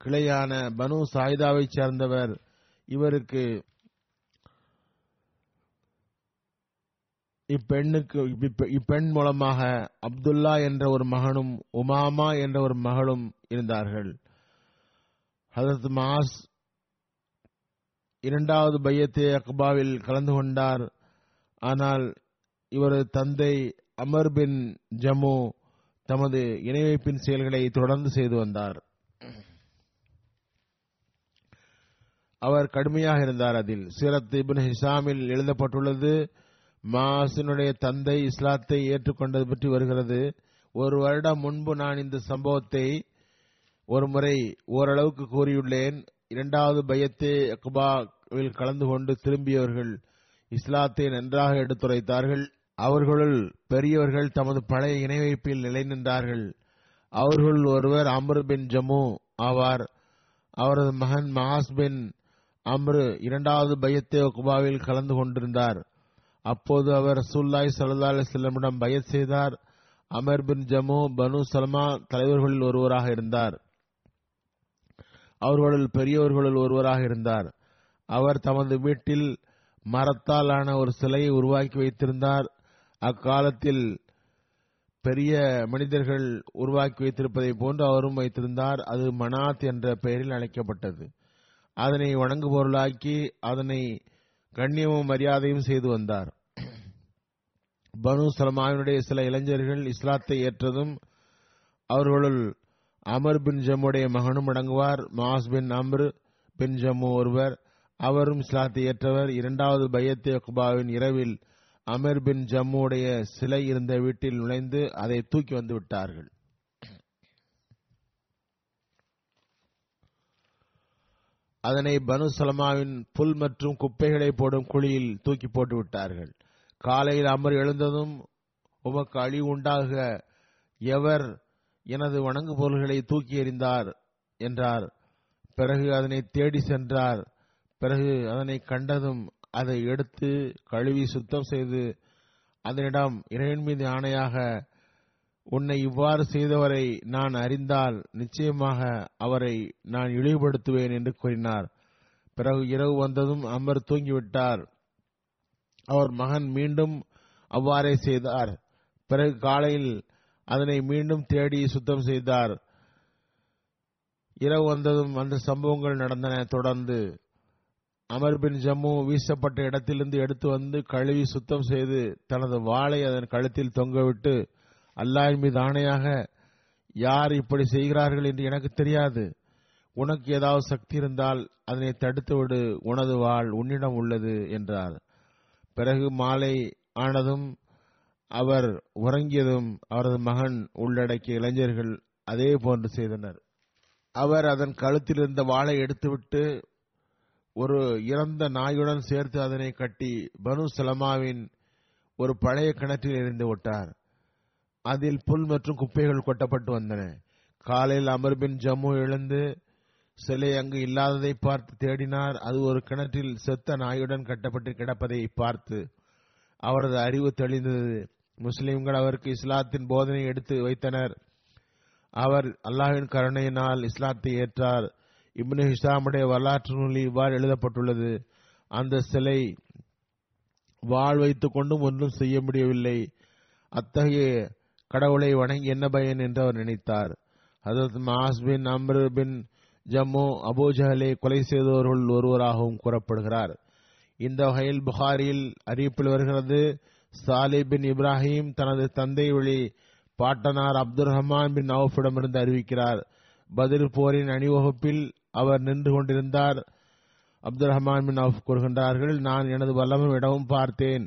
கிளையான பனு சாயிதாவைச் சேர்ந்தவர். இவருக்கு இப்பெண்ணுக்கு இப்பெண் மூலமாக அப்துல்லா என்ற ஒரு மகனும் உமாமா என்ற ஒரு மகளும் இருந்தார்கள். ஹசரத் மாஸ் இரண்டாவது பையத்தே அக்பாவில் கலந்து கொண்டார். ஆனால் இவரது தந்தை அமர் பின் ஜம்மு தமது இணைவைப்பின் செயல்களை தொடர்ந்து செய்து வந்தார். அவர் கடுமையாக இருந்தார் அதில். சீரத் இபின் ஹிசாமில் எழுதப்பட்டுள்ளது மாசினுடைய தந்தை இஸ்லாத்தை ஏற்றுக்கொண்டது பற்றி வருகிறது. ஒரு வருடம் முன்பு நான் இந்த சம்பவத்தை ஒரு முறை ஓரளவுக்கு கூறியுள்ளேன். இரண்டாவது பயத்தே அக்பாவில் கலந்து கொண்டு திரும்பியவர்கள் இஸ்லாத்தை நன்றாக எடுத்துரைத்தார்கள். அவர்களுள் பெரியவர்கள் தமது பழைய இணை வைப்பில் நிலை நின்றார்கள் அவர்களுள் ஒருவர் அம்ரு பின் ஜமு ஆவார். அவரது மகன் மஹாஸ் பின் அம்ரு இரண்டாவது பையத்தே குபாவில் கலந்து கொண்டிருந்தார். அப்போது அவர் ரசூல்லாய் சல்லா அலிஸ்லமிடம் பயத் செய்தார். அமர் பின் ஜம்மு பனு சல்மா தலைவர்களில் ஒருவராக இருந்தார். அவர்களுள் பெரியவர்களுள் ஒருவராக இருந்தார். அவர் தமது வீட்டில் மரத்தால் ஆன ஒரு சிலையை உருவாக்கி வைத்திருந்தார். அக்காலத்தில் பெரிய மனிதர்கள் உருவாக்கி வைத்திருப்பதை போன்று அவரும் வைத்திருந்தார். அது மனாத் என்ற பெயரில் அழைக்கப்பட்டது. அதனை வணங்குபொருளாக்கி அதனை கண்ணியமும் மரியாதையும் செய்து வந்தார். பனு சலமாவினுடைய சில இளைஞர்கள் இஸ்லாத்தை ஏற்றதும் அவர்களுள் அமர் பின் ஜம்முடைய மகனும் அடங்குவார். மாஸ் பின் அம்ரு பின் ஜம்மு ஒருவர். அவரும் இஸ்லாத்தை ஏற்றவர். இரண்டாவது பையத் அக்பாவின் இரவில் அமர் பின் ஜம்முடைய சிலை இருந்த வீட்டில் நுழைந்து அதை தூக்கி வந்து விட்டார்கள். அதனை பனு சலமாவின் புல் மற்றும் குப்பைகளை போடும் குழியில் தூக்கி போட்டு விட்டார்கள். காலையில் அமர் எழுந்ததும் உமக்கு அழிவு உண்டாக எவர் எனது வணங்கு பொருள்களை தூக்கி எறிந்தார்? என்றார். பிறகு அதனை தேடி சென்றார். பிறகு அதனை கண்டதும் அதை எடுத்து கழுவி சுத்தம் செய்து அதனிடம் இறைவன் மீது ஆணையாக உன்னை இவ்வாறு செய்தவரை நான் அறிந்தால் நிச்சயமாக அவரை நான் இழிவுபடுத்துவேன் என்று கூறினார். பிறகு இரவு வந்ததும் அமர் தூங்கிவிட்டார். அவர் மகன் மீண்டும் அவ்வாறே செய்தார். பிறகு காலையில் அதனை மீண்டும் தேடி சுத்தம் செய்தார். இரவு வந்ததும் அந்த சம்பவங்கள் நடந்தன. தொடர்ந்து அமர் பின் ஜம்மு வீசப்பட்ட இடத்திலிருந்து எடுத்து வந்து கழுவி சுத்தம் செய்து தனது வாளை அதன் கழுத்தில் தொங்கவிட்டு அல்லாஹின் மீது ஆணையாக யார் இப்படி செய்கிறார்கள் என்று எனக்கு தெரியாது. உனக்கு ஏதாவது சக்தி இருந்தால் அதனை தடுத்துவிடு உனது வாழ் உன்னிடம் உள்ளது என்றார். பிறகு மாலை ஆனதும் அவர் உறங்கியதும் அவரது மகன் உள்ளடக்கிய இளைஞர்கள் அதே போன்று செய்தனர். அவர் அதன் கழுத்தில் இருந்த வாளை எடுத்துவிட்டு ஒரு இறந்த நாயுடன் சேர்த்து அதனை கட்டி பனு சலமாவின் ஒரு பழைய கிணற்றில் எரிந்து விட்டார். அதில் புல் மற்றும் குப்பைகள் கொட்டப்பட்டு வந்தன. காலையில் அமர்பின் ஜம்மு எழுந்து சிலை அங்கு இல்லாததை பார்த்து தேடினார். அது ஒரு கிணற்றில் செத்த நாயுடன் கட்டப்பட்டு கிடப்பதை பார்த்து அவரது அறிவு தெளிந்தது. முஸ்லிம்கள் அவருக்கு இஸ்லாத்தின் போதனை எடுத்து வைத்தனர். அவர் அல்லாஹின் கருணையினால் இஸ்லாத்தை ஏற்றார். இப்னு ஹிஷாமுடைய வரலாற்று நூலில் இவ்வாறு எழுதப்பட்டுள்ளது. அந்த சிலை வாழ் வைத்துக் கொண்டும் ஒன்றும் செய்ய முடியவில்லை. அத்தகைய கடவுளை வணங்கி என்ன பயன் என்று அவர் நினைத்தார். ஹசரத் மாஸ் பின் அம்ரு பின் ஜம்மு அபூஜஹலை கொலை செய்தவர்கள் ஒருவராகவும் கூறப்படுகிறார். இந்த வகையில் புகாரில் அறிவிப்பில் வருகிறது சாலி பின் இப்ராஹிம் தனது தந்தை வழி பாட்டனார் அப்துல் ரஹ்மான் பின் நவுஃபிடமிருந்து அறிவிக்கிறார். பதில் போரின் அணிவகுப்பில் அவர் நின்று கொண்டிருந்தார். அப்துல் ரஹ்மான் பின் அவுஃப் கூறுகின்றார்கள் நான் எனது வல்லமும் இடமும் பார்த்தேன்.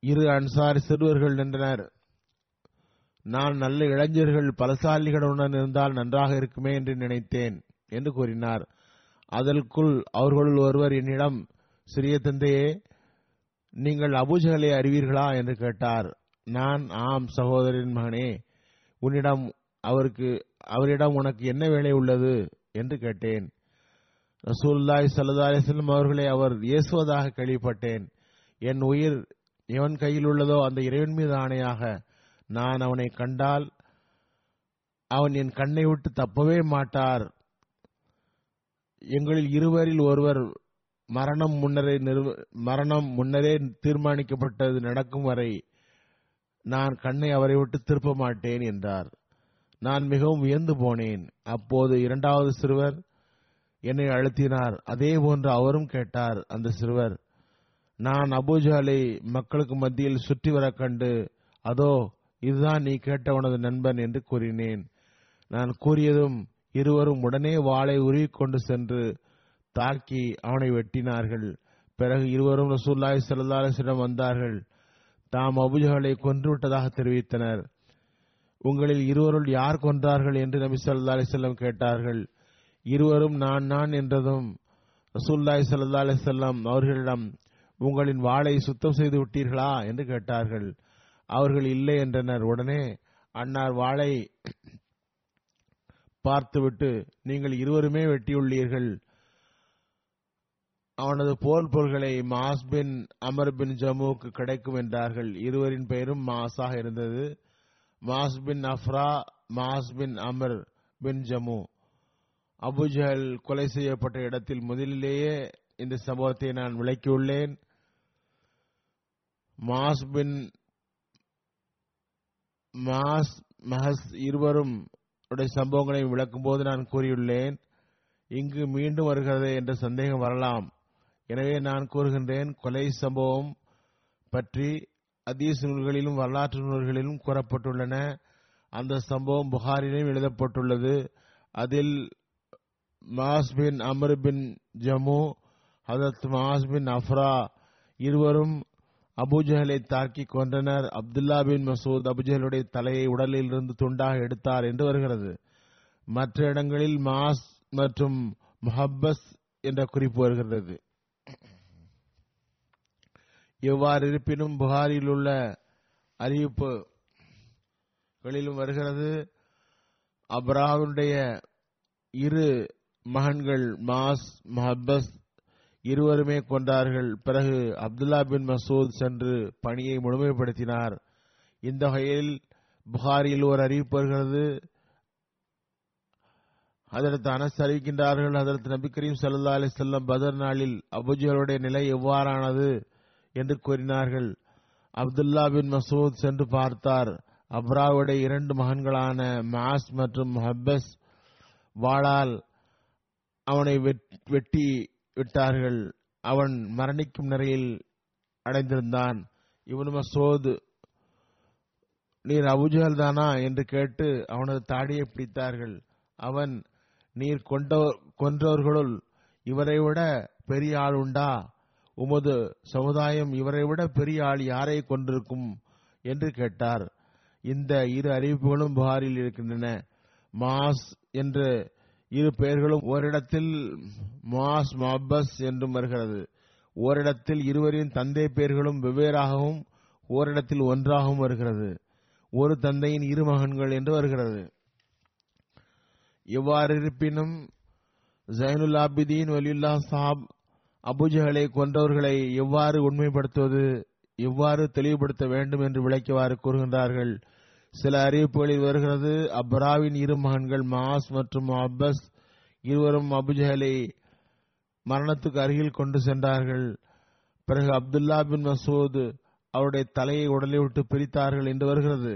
இரு அன்சாரி சிறுவர்கள் நின்றனர். நான் நல்ல இளைஞர்கள் பலசாலிகளுடன் இருந்தால் நன்றாக இருக்குமே என்று நினைத்தேன் என்று கூறினார். அதற்குள் அவர்களுள் ஒருவர் என்னிடம் சிறிய தந்தையே நீங்கள் அபுஜகலை அறிவீர்களா? என்று கேட்டார். நான் ஆம் சகோதரின் மகனே உன்னிடம் அவருக்கு அவரிடம் உனக்கு என்ன வேலை உள்ளது? என்று கேட்டேன். ரசூல்லாய் ஸல்லல்லாஹு அலைஹி அவர்களை அவர் ஏசுவதாக கேள்விப்பட்டேன். என் உயிர் எவன் கையில் உள்ளதோ அந்த இறைவன் மீது ஆணையாக நான் அவனை கண்டால் அவன் என் கண்ணை விட்டு தப்பவே மாட்டார். எங்களில் இருவரில் ஒருவர் மரணம் முன்னரே நிறுவ- மரணம் முன்னரே தீர்மானிக்கப்பட்டது நடக்கும் வரை நான் கண்ணை அவரை விட்டு திருப்ப மாட்டேன் என்றார். நான் மிகவும் வியந்து போனேன். அப்போது இரண்டாவது சிறுவர் என்னை அழுத்தினார். அதே போன்று அவரும் கேட்டார் அந்த சிறுவர் நான் அபூஜாலை மக்களுக்கு மத்தியில் சுற்றி வர கண்டு அதோ இதுதான் நீ கேட்ட உனது நண்பன் என்று கூறினேன். நான் கூறியதும் இருவரும் உடனே வாளை உருவிக்கொண்டு சென்று தாக்கி அவனை வெட்டினார்கள். பிறகு இருவரும் ரசூல்லாய் சல்லாஹிடம் வந்தார்கள். தாம் அபுஜகளை கொன்றுவிட்டதாக தெரிவித்தனர். உங்களில் இருவருள் யார் கொன்றார்கள் என்று நபி சொல்லா அலிசல்லம் கேட்டார்கள். இருவரும் நான் நான் என்றதும் ரசூல்லாய் சல்லா அலிசல்லாம் அவர்களிடம் உங்களின் வாளை சுத்தம் செய்து விட்டீர்களா என்று கேட்டார்கள். அவர்கள் இல்லை என்றனர். உடனே அன்னார் வாளை பார்த்துவிட்டு நீங்கள் இருவருமே வெட்டியுள்ளீர்கள். அவனது போர் பொருள்களை மாஸ் பின் அமர் பின் ஜம்முக்கு கிடைக்கும் என்றார்கள். இருவரின் பெயரும் மாஸாக இருந்தது. Muaz bin Afra Muaz bin Amr bin Jamuh Abu Jahl கொலை செய்யப்பட்ட இடத்தில் முதலிலேயே இந்த சம்பவத்தை நான் விளக்கியுள்ளேன். மாஸ் பின் மாஸ் மஹஸ் இருவரும் உடைய சம்பவங்களை விளக்கும்போது நான் கூறியுள்ளேன். இங்கு மீண்டும் வருகிறது என்ற சந்தேகம் வரலாம். எனவே நான் கூறுகின்றேன் கொலை சம்பவம் பற்றி அதீஸ் நூல்களிலும் வரலாற்று நூல்களிலும் கூறப்பட்டுள்ளன. அந்த சம்பவம் புகாரிலும் எழுதப்பட்டுள்ளது. அதில் Muaz bin Amr bin Jamuh Hazrat Muaz bin Afra இருவரும் அபுஜஹலை தாக்கி கொன்றனர். அப்துல்லா பின் மசூத் அபுஜஹலுடைய தலையை உடலில் இருந்து துண்டாக எடுத்தார் என்று வருகிறது. மற்ற இடங்களில் மாஸ் மற்றும் முஹப்பஸ் என்ற குறிப்பு வருகிறது. எவ்வாறு இருப்பினும் புகாரில் உள்ள அறிவிப்புகளிலும் வருகிறது. அப்ராவுடைய இரு மகன்கள் மாஸ் மஹபஸ் இருவருமே கொண்டார்கள் பிறகு அப்துல்லா பின் மசூத் சென்று பணியை முழுமைப்படுத்தினார். இந்த வகையில் புகாரில் ஒரு அறிவிப்பு வருகிறது. அதற்கு அனஸ் அறிவிக்கின்றார்கள் அதற்கு நபி கரீம் சல்லா அலி செல்லம் பதர் நாளில் அபுஜலுடைய நிலை எவ்வாறானது? என்று கூறினார்கள். அப்துல்லா பின் மசூத் சென்று பார்த்தார். அப்ராவுடைய இரண்டு மகன்களான மாஸ் மற்றும் ஹப்பஸ் வாளால் அவனை வெட்- வெட்டி விட்டார்கள். அவன் மரணிக்கும் நிலையில் அடைந்திருந்தான். இவனு மசோத் நீர் அபுஜல் தானா? என்று கேட்டு அவனது தாடியை பிடித்தார்கள். அவன் நீர் கொண்டோ கொன்றவர்களுள் இவரை விட பெரிய ஆள் உண்டா? உமது சமுதாயம் இவரை விட பெரிய ஆள் யாரை கொண்டிருக்கும் என்று கேட்டார். இந்த இரு அறிவிப்புகளும் புகாரில் இருக்கின்றன. மாஸ் என்று இரு பெயர்களும் ஓரிடத்தில் மாஸ் மாபஸ் என்றும் வருகிறது. ஓரிடத்தில் இருவரின் தந்தை பெயர்களும் வெவ்வேறாகவும் ஓரிடத்தில் ஒன்றாகவும் வருகிறது. ஒரு தந்தையின் இரு மகன்கள் என்று வருகிறது. இவ்வாறு இருப்பினும் ஜைனுல் ஆபிதீன் வலியுல்லா சாப் அபுஜகளை கொன்றவர்களை எவ்வாறு உண்மைப்படுத்துவது எவ்வாறு தெளிவுபடுத்த வேண்டும் என்று விளக்கிவாறு கூறுகின்றார்கள். சில அறிவிப்புகளில் வருகிறது அப்ராவின் இரு மகன்கள் மாஸ் மற்றும் அப்பஸ் இருவரும் அபுஜஹலை மரணத்துக்கு அருகில் கொண்டு சென்றார்கள். பிறகு அப்துல்லா பின் மசூத் அவருடைய தலையை உடலை விட்டு பிரித்தார்கள் என்று வருகிறது.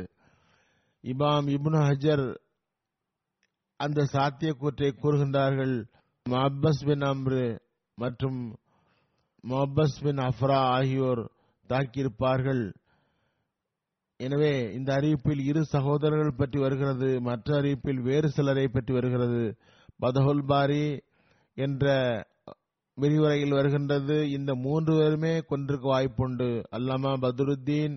இமாம் இப்னு ஹஜர் அந்த சாத்தியக்கூற்றை கூறுகின்றார்கள். அப்பஸ் பின் அம்ரு மற்றும் மொஹப்பஸ் பின் அஃப்ரா ஆகியோர் தாக்கியிருப்பார்கள். எனவே இந்த அறிவிப்பில் இரு சகோதரர்கள் பற்றி வருகிறது மற்ற அறிவிப்பில் வேறு சிலரை பற்றி வருகிறது. பதஹுல் பாரி என்ற விரிவுரையில் வருகின்றது இந்த மூன்று பேருமே கொன்றிருக்க வாய்ப்புண்டு. அல்லாமா பத்ருத்தீன்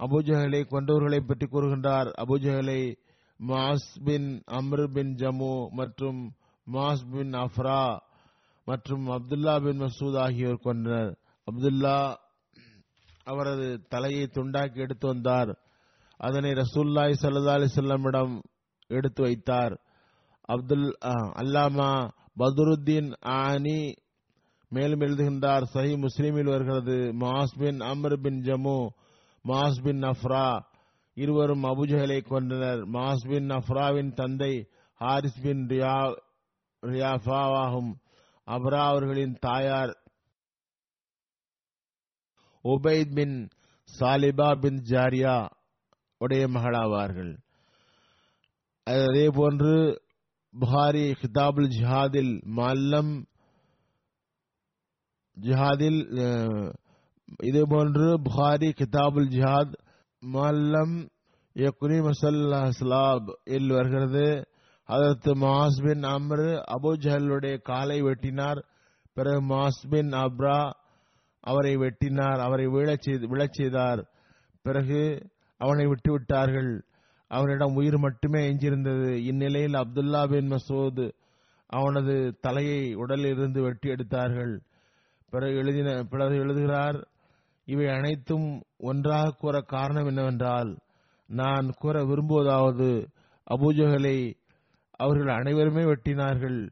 அபுஜஹலை கொண்டவர்களை பற்றி கூறுகின்றார். அபுஜஹலை மாஸ் பின் அம்ரு பின் ஜமு மற்றும் மாஸ் பின் அஃப்ரா மற்றும் அப்துல்லா பின் மசூத் ஆகியோர் கொண்டனர் அப்துல்லா அவரது தலையை துண்டாக்கி எடுத்து வந்தார். அதனை ரசூல்லாய் சல்லா அலிசல்லமிடம் எடுத்து வைத்தார். அப்துல் அல்லாமா பதுருத்தீன் ஆனி மேலும் எழுதுகின்றார் சஹி முஸ்லீமில் வருகிறது Muaz bin Amr bin Jamuh Muaz bin Afra இருவரும் அபுஜஹலை கொண்டனர் மாஸ் பின் நஃப்ராவின் தந்தை ஹாரிஸ் பின் ரியா ரியாஃபாவாகும். அப்ரா அவர்களின் தாயார் உபைத் பின் சாலிபா பின் ஜாரியா உடைய மகளாவார்கள். அதே போன்று புகாரி கிதாபுல் ஜிஹாதில் மல்லம் ஜிஹாதில் இதே போன்று புகாரி கிதாபுல் ஜிஹாத் மல்லம் யக்குனி மசல்லாப் இல் வருகிறது. அதற்கு மாஸ்பின் அம்ரு அபுஜஹலுடைய காலை வெட்டினார். பிறகு மாஸ்பின் அப்ரா அவரை வெட்டினார். அவரை விழச் விழச் செய்தார். பிறகு அவனை விட்டு விட்டார்கள் அவனிடம் உயிர் மட்டுமே எஞ்சியிருந்தது இந்நிலையில் அப்துல்லா பின் மசூத் அவனது தலையை உடலில் இருந்து வெட்டி எடுத்தார்கள். பிறகு எழுதின பிறகு எழுதுகிறார் இவை அனைத்தும் ஒன்றாக கூற காரணம் என்னவென்றால் நான் கூற விரும்புவதாவது அபூஜகளை அவர்கள் அனைவருமே வெட்டினார்கள்.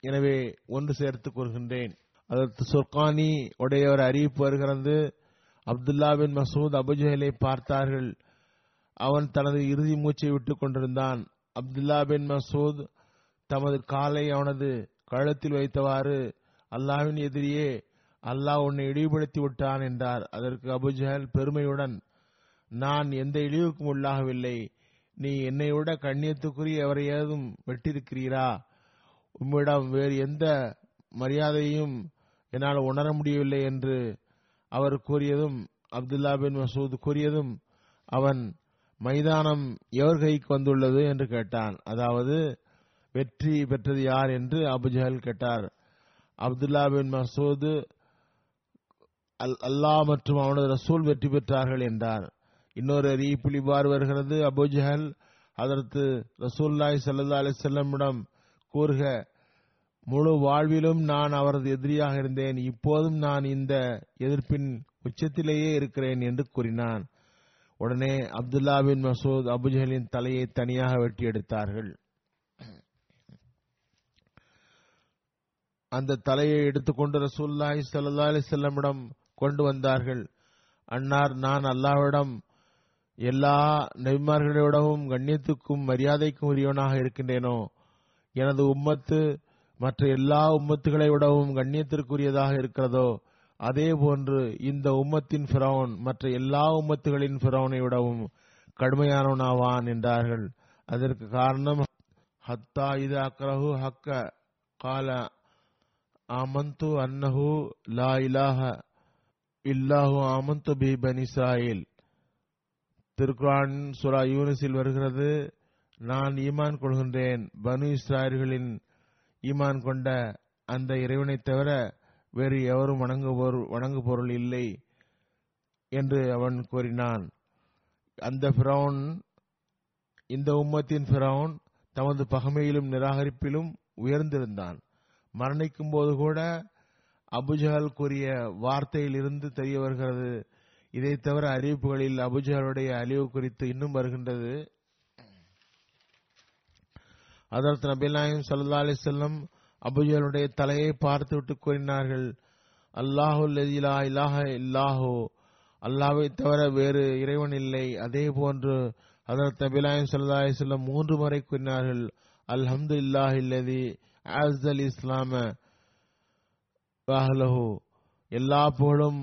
எனவே ஒன்று சேர்த்துக் கூறுகின்றேன் அதற்கு சொர்கானி உடைய ஒரு அறிவிப்பு வருகிறது. அப்துல்லா பின் மசூத் அபுஜஹலை பார்த்தார்கள். அவன் தனது இறுதி மூச்சை விட்டுக் கொண்டிருந்தான். அப்துல்லா பின் மசூத் தமது காலை அவனது கழுத்தில் வைத்தவாறு அல்லாவின் எதிரியே அல்லாஹ் உன்னை இழிவுபடுத்தி விட்டான் என்றார். அதற்கு அபுஜஹல் பெருமையுடன் நான் எந்த இழிவுக்கும் உள்ளாகவில்லை. நீ என்னை விட கண்ணியத்துக்குரிய எவரையாவது வெட்டிருக்கிறீரா உம்மிடம் வேறு எந்த மரியாதையும் என்னால் உணர முடியவில்லை என்று அவர் கூறியதும் அப்துல்லா பின் மசூத் கூறியதும் அவன் மைதானம் எவர் கைக்கு வந்துள்ளது என்று கேட்டான். அதாவது வெற்றி பெற்றது யார் என்று அபுஜஹல் கேட்டார். அப்துல்லா பின் அல் அல்லாஹ் மற்றும் அவனது ரசூல் வெற்றி பெற்றார்கள் என்றார். இன்னொரு அறிவிப்பில் இவ்வாறு வருகிறது. அபுஜஹல் அதற்கு ரசூல்லாய் சல்லா அலிசல்லமிடம் கூறுக முழு வாழ்விலும் நான் அவரது எதிரியாக இருந்தேன். இப்போதும் நான் இந்த எதிர்ப்பின் உச்சத்திலேயே இருக்கிறேன் என்று கூறினான். உடனே அப்துல்லா பின் மசூத் அபுஜஹலின் தலையை தனியாக வெட்டி எடுத்தார்கள். அந்த தலையை எடுத்துக்கொண்டு ரசூல்லாய் சல்லா அலிசல்லமிடம் கொண்டு வந்தார்கள். அன்னார் நான் அல்லாவிடம் எல்லா நபிமார்களோடவும் கண்ணியத்துக்கும் மரியாதைக்கும் உரியவனாக இருக்கின்றேனோ? எனது உம்மத்து மற்ற எல்லா உம்மத்துகளை விடவும் கண்ணியத்திற்குரியதாக இருக்கிறதோ? அதே போன்று இந்த உம்மத்தின் ஃபிரௌன் மற்ற எல்லா உம்மத்துகளின் ஃபிரௌனை விடவும் கடுமையானவனாவான் என்றார்கள். அதற்கு காரணம் ஹத்தா இது அக்ரஹு ஹக்க. கால ஆமந்து அன்னஹு லா இலாஹ இல்லாஹு ஆமந்து பி பனிசாயில் திருக்குரான் சுரா யூனிஸில் வருகிறது. நான் ஈமான் கொள்கின்றேன். பனு இஸ்ராயர்களின் ஈமான் கொண்ட அந்த இறைவனை தவிர வேறு எவரும் வணங்குபோர் வணங்கு பொருள் இல்லை என்று அவன் கூறினான். அந்த பிரவுன் இந்த உம்மத்தின் பிரவுன் தமது பகமையிலும் நிராகரிப்பிலும் உயர்ந்திருந்தான். மரணிக்கும் போது கூட அபுஜஹல் கூறிய வார்த்தையிலிருந்து தெரிய வருகிறது. இதை தவிர அறிவிப்புகளில் அபுஜாலுடைய அழிவு குறித்து இன்னும் வருகின்றது. அதற்கு நபிநாயம் சல்லா அலி செல்லம் அபுஜலுடைய தலையை பார்த்துவிட்டு கூறினார்கள் அல்லாஹு லதிலா இலாஹ இல்லாஹோ. அல்லாவை தவிர வேறு இறைவன் இல்லை. அதே போன்று அதற்கு நபிநாயம் சல்லா அலி செல்லம் மூன்று முறை கூறினார்கள் அல்ஹம்து இல்லாஹ் இல்லதி அல் இஸ்லாம எல்லா புகழும்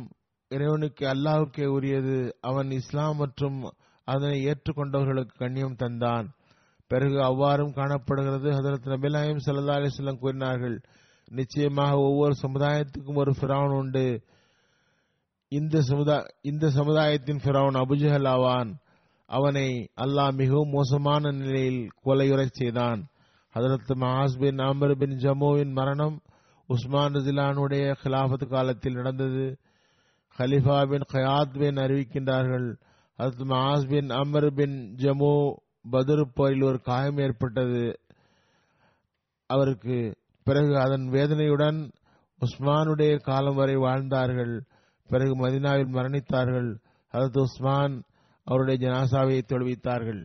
இறைவனுக்கு அல்லாஹுக்கே உரியது. அவன் இஸ்லாம் மற்றும் அதனை ஏற்றுக்கொண்டவர்களுக்கு கண்ணியம் தந்தான். பிறகு அவ்வாறும் காணப்படுகிறது. ஹதரத் நபிலாயம் சல்லா அலிஸ்லாம் கூறினார்கள் நிச்சயமாக ஒவ்வொரு சமுதாயத்துக்கும் ஒரு ஃபிரவுன் உண்டு. இந்த சமுதாய இந்த சமுதாயத்தின் ஃபிரவுன் அபுஜஹல் ஆவான். அவனை அல்லாஹ் மிகவும் மோசமான நிலையில் கொலையுறச் செய்தான். ஹதரத் மஹாஸ் பின் அமர் பின் ஜம்முவின் மரணம் உஸ்மான் ரசிலானுடைய கிலாபத் காலத்தில் நடந்தது. ஹலிஃபா பின் கயாத் பின் அறிவிக்கின்றார்கள் ஹதரத் மாஸ் பின் அமர் பின் ஜமு பதுர் போரில் ஒரு காயம் ஏற்பட்டது அவருக்கு பிறகு அதன் வேதனையுடன் உஸ்மானுடைய காலம் வரை வாழ்ந்தார்கள் பிறகு மதினாவில் மரணித்தார்கள் ஹதரத் உஸ்மான் அவருடைய ஜனாசாவை தொழுவித்தார்கள்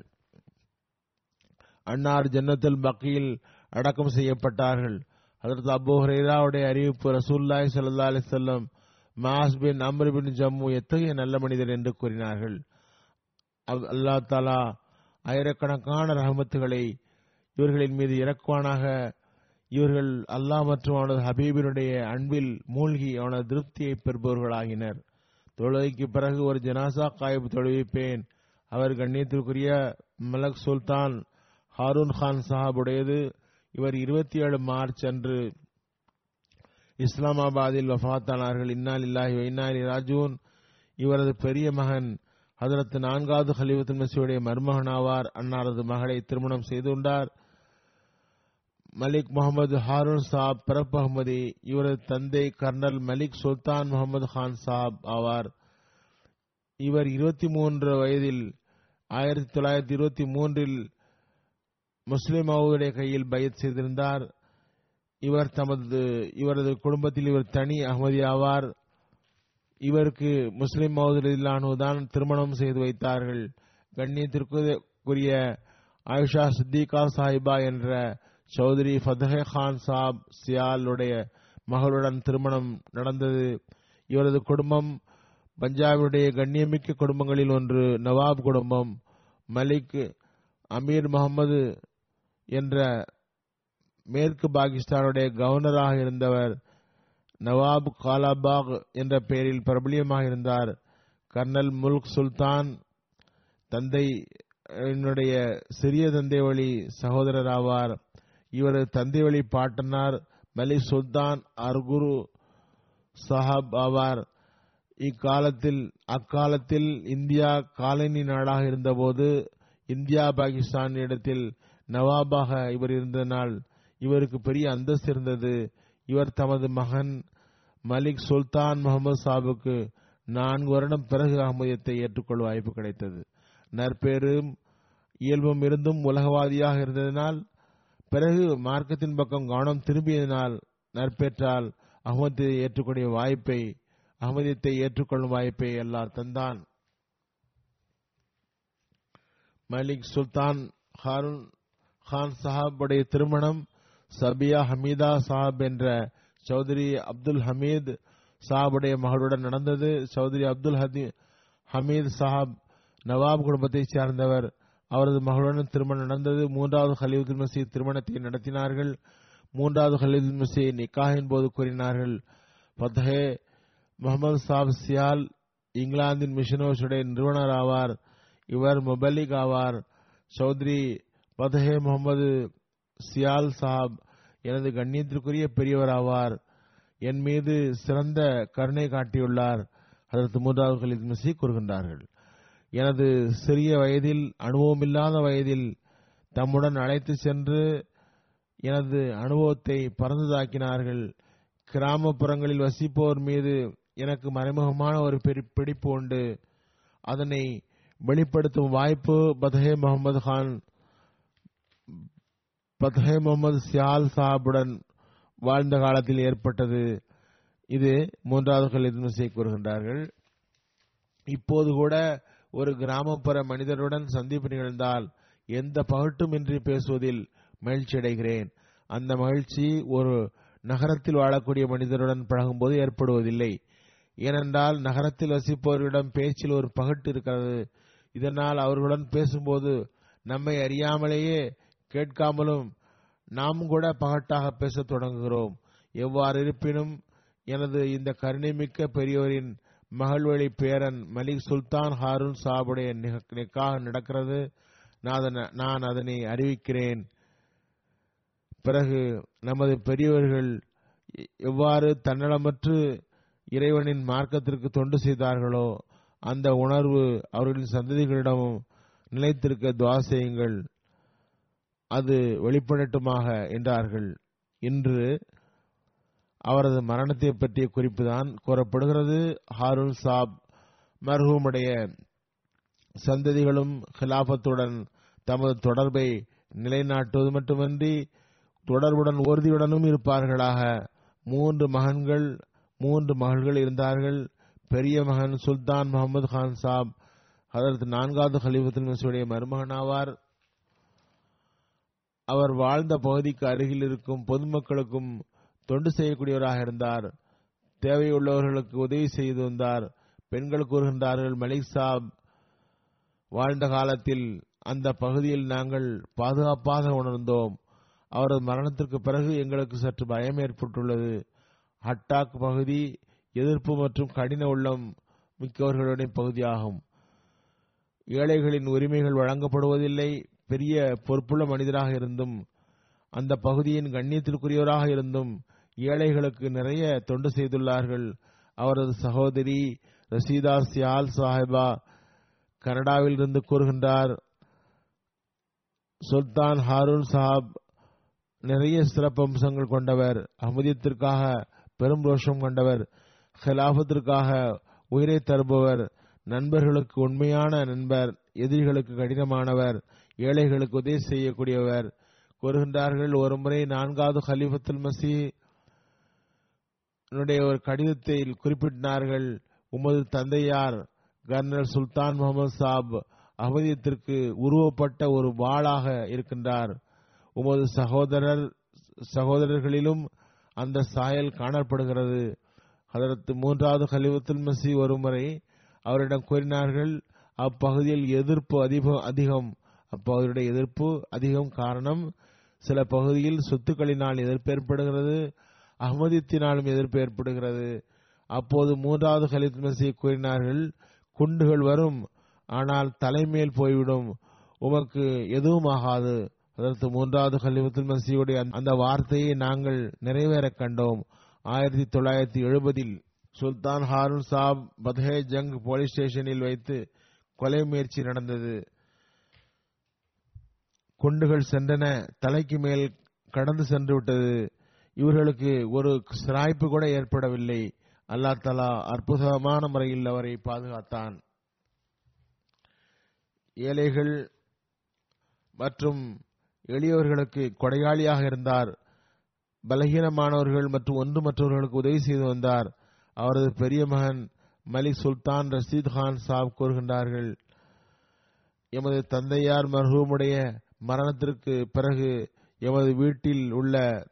அன்னார் ஜன்னத்துல் பக்கியில் அடக்கம் செய்யப்பட்டார்கள் அதற்கு அபு ஹரேராவுடைய அறிவிப்பு ரசூல்லாய் சல்லா அலி செல்லம் Muaz bin Amr bin Jamuh எத்தகைய நல்ல மனிதர் என்று கூறினார்கள். அல்லா அல்லாஹ் தாலா ஆயிரக்கணக்கான ரஹமத்துகளை இவர்களின் மீது இறக்குவானாக. இவர்கள் அல்லாஹ் மற்றும் அவனது ஹபீபினுடைய அன்பில் மூழ்கி அவனது திருப்தியை பெறுபவர்களாகினர். தொழுகைக்கு பிறகு ஒரு ஜனாசா காய்பு தொழுவிப்பேன். அவர் கண்ணியத்திற்குரிய மலக் சுல்தான் ஹாரூன் கான் சாஹாபுடையது. இவர் இருபத்தி ஏழு மார்ச் அன்று இஸ்லாமாபாத்தில் வஃபாத்தானார்கள் இன்னால் இல்லாஹி வைனாலி ராஜூன். இவரது பெரிய மகன் ஹதரத் நான்காவது ஹலிஃபத்துல் மசியுடைய மருமகன் ஆவார் அன்னாரது மகளை திருமணம் செய்துண்டார் மலிக் முகமது ஹாரூன் சாப் பிறப்பு அகமதி இவரது தந்தை கர்னல் மலிக் சுல்தான் முகமது கான் சாப் ஆவார். இவர் இருபத்தி மூன்று வயதில் ஆயிரத்தி தொள்ளாயிரத்தி இருபத்தி மூன்றில் முஸ்லிம் அவருடைய கையில் பயத் செய்திருந்தார். இவர் தமது இவரது குடும்பத்தில் இவர் தனி அகமதி ஆவார் இவருக்கு முஸ்லிம் தான் திருமணம் செய்து வைத்தார்கள். கண்ணியத்திற்குரிய ஆயிஷா சித்திகா சாஹிபா என்ற சௌதரி ஃபதஹே கான் சாப் சியாலுடைய மகளுடன் திருமணம் நடந்தது. இவரது குடும்பம் பஞ்சாபுடைய கண்ணியமிக்க குடும்பங்களில் ஒன்று நவாப் குடும்பம். மலிக் அமீர் முகமது என்ற மேற்கு பாகிஸ்தானுடைய கவர்னராக இருந்தவர் நவாப் காலாபாக் என்ற பெயரில் பிரபலியமாக இருந்தார். கர்னல் முல்க் சுல்தான் தந்தை என்னுடைய சிறிய தந்தை வழி சகோதரர் ஆவார். இவரது தந்தை வழி பாட்டனார் மலிக் சுல்தான் அர்குரு சஹாப் ஆவார். இக்காலத்தில் அக்காலத்தில் இந்தியா காலனி நாடாக இருந்தபோது இந்தியா பாகிஸ்தான் இடத்தில் நவாபாக இவர் இருந்ததனால் இவருக்கு பெரிய அந்தஸ்து இருந்தது. இவர் தமது மகன் மலிக் சுல்தான் முகமது சாபுக்கு நான்கு வருடம் பிறகு அகமதியத்தை ஏற்றுக்கொள்ள வாய்ப்பு கிடைத்தது. நற்பேரும் இயல்பும் இருந்தும் உலகவாதியாக இருந்ததினால் பிறகு மார்க்கத்தின் பக்கம் கவனம் திரும்பியதனால் நற்பேற்றால் அகமதியை ஏற்றுக்கூடிய வாய்ப்பை அகமதியத்தை ஏற்றுக்கொள்ளும் வாய்ப்பை எல்லார் தந்தான். மலிக் சுல்தான் ஹாரூன் கான் சாஹாபுடைய திருமணம் சபியா ஹமீதா சாப் என்ற சௌத்ரி அப்துல் ஹமீத் சாபுடைய மகளுடன் நடந்தது. சௌத்ரி அப்துல் ஹதி ஹமீத் சாஹாப் நவாப் குடும்பத்தைச் சேர்ந்தவர். அவரது மகளுடன் திருமணம் நடந்தது. மூன்றாவது ஹலீதுல் மசீத் திருமணத்தை நடத்தினார்கள். மூன்றாவது ஹலீதுல் மசீ நிக்காஹின் போது கூறினார்கள். பத்தஹே முகமது சாப் சியால் இங்கிலாந்தின் மிஷனோஸுடைய நிறுவனர் ஆவார். இவர் முபலிக் ஆவார். சௌத்ரி பதஹே முகமது சியால் சாப் எனது கண்ணியத்திற்குரிய பெரியவர் ஆவார் என் மீது சிறந்த கருணை காட்டியுள்ளார். அதற்கு மூன்றாவது கலித் மசி கூறுகின்றார்கள். எனது சிறிய வயதில் அனுபவமில்லாத வயதில் தம்முடன் அழைத்து சென்று எனது அனுபவத்தை பறந்ததாக்கினார்கள் கிராமப்புறங்களில் வசிப்போர் மீது எனக்கு மறைமுகமான ஒரு பிடிப்பு உண்டு. அதனை வெளிப்படுத்தும் வாய்ப்பு பதஹே முகமது கான் பத்ஹே முகமது சியால் சாபுடன் வாழ்ந்த காலத்தில் ஏற்பட்டது. இது மூன்றாவது கலித்மசை கூறுகின்றார்கள். இப்போது கூட ஒரு கிராமப்புற மனிதருடன் சந்திப்பு நிகழ்ந்தால் எந்த பகட்டுமின்றி பேசுவதில் மகிழ்ச்சி அடைகிறேன். அந்த மகிழ்ச்சி ஒரு நகரத்தில் வாழக்கூடிய மனிதருடன் பழகும்போது ஏற்படுவதில்லை. ஏனென்றால் நகரத்தில் வசிப்பவர்களிடம் பேச்சில் ஒரு பகட்டு இருக்கிறது. இதனால் அவர்களுடன் பேசும்போது நம்மை அறியாமலேயே கேட்காமலும் நாம் கூட பகட்டாக பேசத் தொடங்குகிறோம். எவ்வாறு இருப்பினும் எனது இந்த கருணைமிக்க பெரியோரின் மகள்வழி பேரன் மலிக் சுல்தான் ஹாரூன் சாபுடைய நிக்காக நடக்கிறது. நான் அதனை- நான் அதனை அறிவிக்கிறேன். பிறகு நமது பெரியவர்கள் எவ்வாறு தன்னலமற்று இறைவனின் மார்க்கத்திற்கு தொண்டு செய்தார்களோ அந்த உணர்வு அவர்களின் சந்ததிகளிடமும் நிலைத்திருக்க துவா செய்யுங்கள். அது வெளிப்படட்டுமாக என்றார்கள். இன்று அவரது மரணத்தை பற்றிய குறிப்புதான் கூறப்படுகிறது. ஹாரூன் சாப் மர்ஹூமுடைய சந்ததிகளும் ஹிலாபத்துடன் தமது தொடர்பை நிலைநாட்டுவது மட்டுமன்றி தொடர்புடன் உறுதியுடனும் இருப்பார்களாக. மூன்று மகன்கள் மூன்று மகள்கள் இருந்தார்கள். பெரிய மகன் சுல்தான் முகமது கான் சாப் அதற்கு நான்காவது ஹலீஃபத்துல் மசூடைய மருமகன் ஆவார் அவர் வாழ்ந்த பகுதிக்கு அருகில் இருக்கும் பொதுமக்களுக்கும் தொண்டு செய்யக்கூடியவராக இருந்தார். தேவையுள்ளவர்களுக்கு உதவி செய்து வந்தார். பெண்கள் கூறுகின்றார்கள் மலிக் சாப் வாழ்ந்த காலத்தில் அந்த பகுதியில் நாங்கள் பாதுகாப்பாக உணர்ந்தோம். அவரது மரணத்திற்கு பிறகு எங்களுக்கு சற்று பயம் ஏற்பட்டுள்ளது. ஹட்டாக் பகுதி எதிர்ப்பு மற்றும் கடின உள்ளம் மிக்கவர்களுடைய பகுதியாகும். ஏழைகளின் உரிமைகள் வழங்கப்படுவதில்லை. பெரிய பொறுப்புள்ள மனிதராக இருந்தும் அந்த பகுதியின் கண்ணியத்திற்குரியவராக இருந்தும் ஏழைகளுக்கு நிறைய தொண்டு செய்துள்ளார்கள். அவரது சகோதரி ரசீதா சியால் சாஹிபா கனடாவில் இருந்து கூறுகின்றார் சுல்தான் ஹாரூன் சாப் நிறைய சிறப்பம்சங்கள் கொண்டவர் அமுதியத்திற்காக பெரும் ரோஷம் கொண்டவர் ஹிலாபத்திற்காக உயிரை தருபவர் நண்பர்களுக்கு உண்மையான நண்பர் எதிரிகளுக்கு கடினமானவர் ஏழைகளுக்கு உதவி செய்யக்கூடியவர் கூறுகின்றார்கள். ஒருமுறை நான்காவது ஹலிஃபத்துல் மசி ஒரு கடிதத்தை குறிப்பிட்டார்கள் உமது தந்தையார் கர்னல் சுல்தான் முகமது சாப் அகமதியத்திற்கு உருவப்பட்ட ஒரு வாளாக இருக்கின்றார். உமது சகோதரர் சகோதரர்களிலும் அந்த சாயல் காணப்படுகிறது. அதற்கு மூன்றாவது ஹலிஃபத்துல் மசி ஒருமுறை அவரிடம் கூறினார்கள் அப்பகுதியில் எதிர்ப்பு அதிகம். அப்போ அப்பகுதியுடைய எதிர்ப்பு அதிகம் காரணம் சில பகுதியில் சொத்துக்களினால் எதிர்ப்பு ஏற்படுகிறது அகமதித்தினாலும் எதிர்ப்பு ஏற்படுகிறது. அப்போது மூன்றாவது ஹலித் மசி கூறினார்கள் குண்டுகள் வரும் ஆனால் தலைமேல் போய்விடும் உமக்கு எதுவும் ஆகாது. அதற்கு மூன்றாவது ஹலிஃபத்துல் மசியுடைய அந்த வார்த்தையை நாங்கள் நிறைவேற கண்டோம். ஆயிரத்தி தொள்ளாயிரத்தி எழுபதில் சுல்தான் ஹாரூன் சாப் பத்ஹே ஜங் போலீஸ் ஸ்டேஷனில் வைத்து கொலை முயற்சி நடந்தது. குண்டுகள் சென்றன தலைக்கு மேல் கடந்து சென்று விட்டது. இவர்களுக்கு ஒரு சிராய்ப்பு கூட ஏற்படவில்லை. அல்லா தலா அற்புதமான முறையில் அவரை பாதுகாத்தான். ஏழைகள் மற்றும் எளியவர்களுக்கு கொடையாளியாக இருந்தார். பலகீனமானவர்கள் மற்றும் ஒன்று மற்றவர்களுக்கு உதவி செய்து வந்தார். அவரது பெரிய மகன் மலிக் சுல்தான் ரஷீத் கான் சாப் கூறுகின்றார்கள் எமது தந்தையார் மர்ஹூமுடைய மரணத்திற்கு பிறகு எமது வீட்டில் உள்ள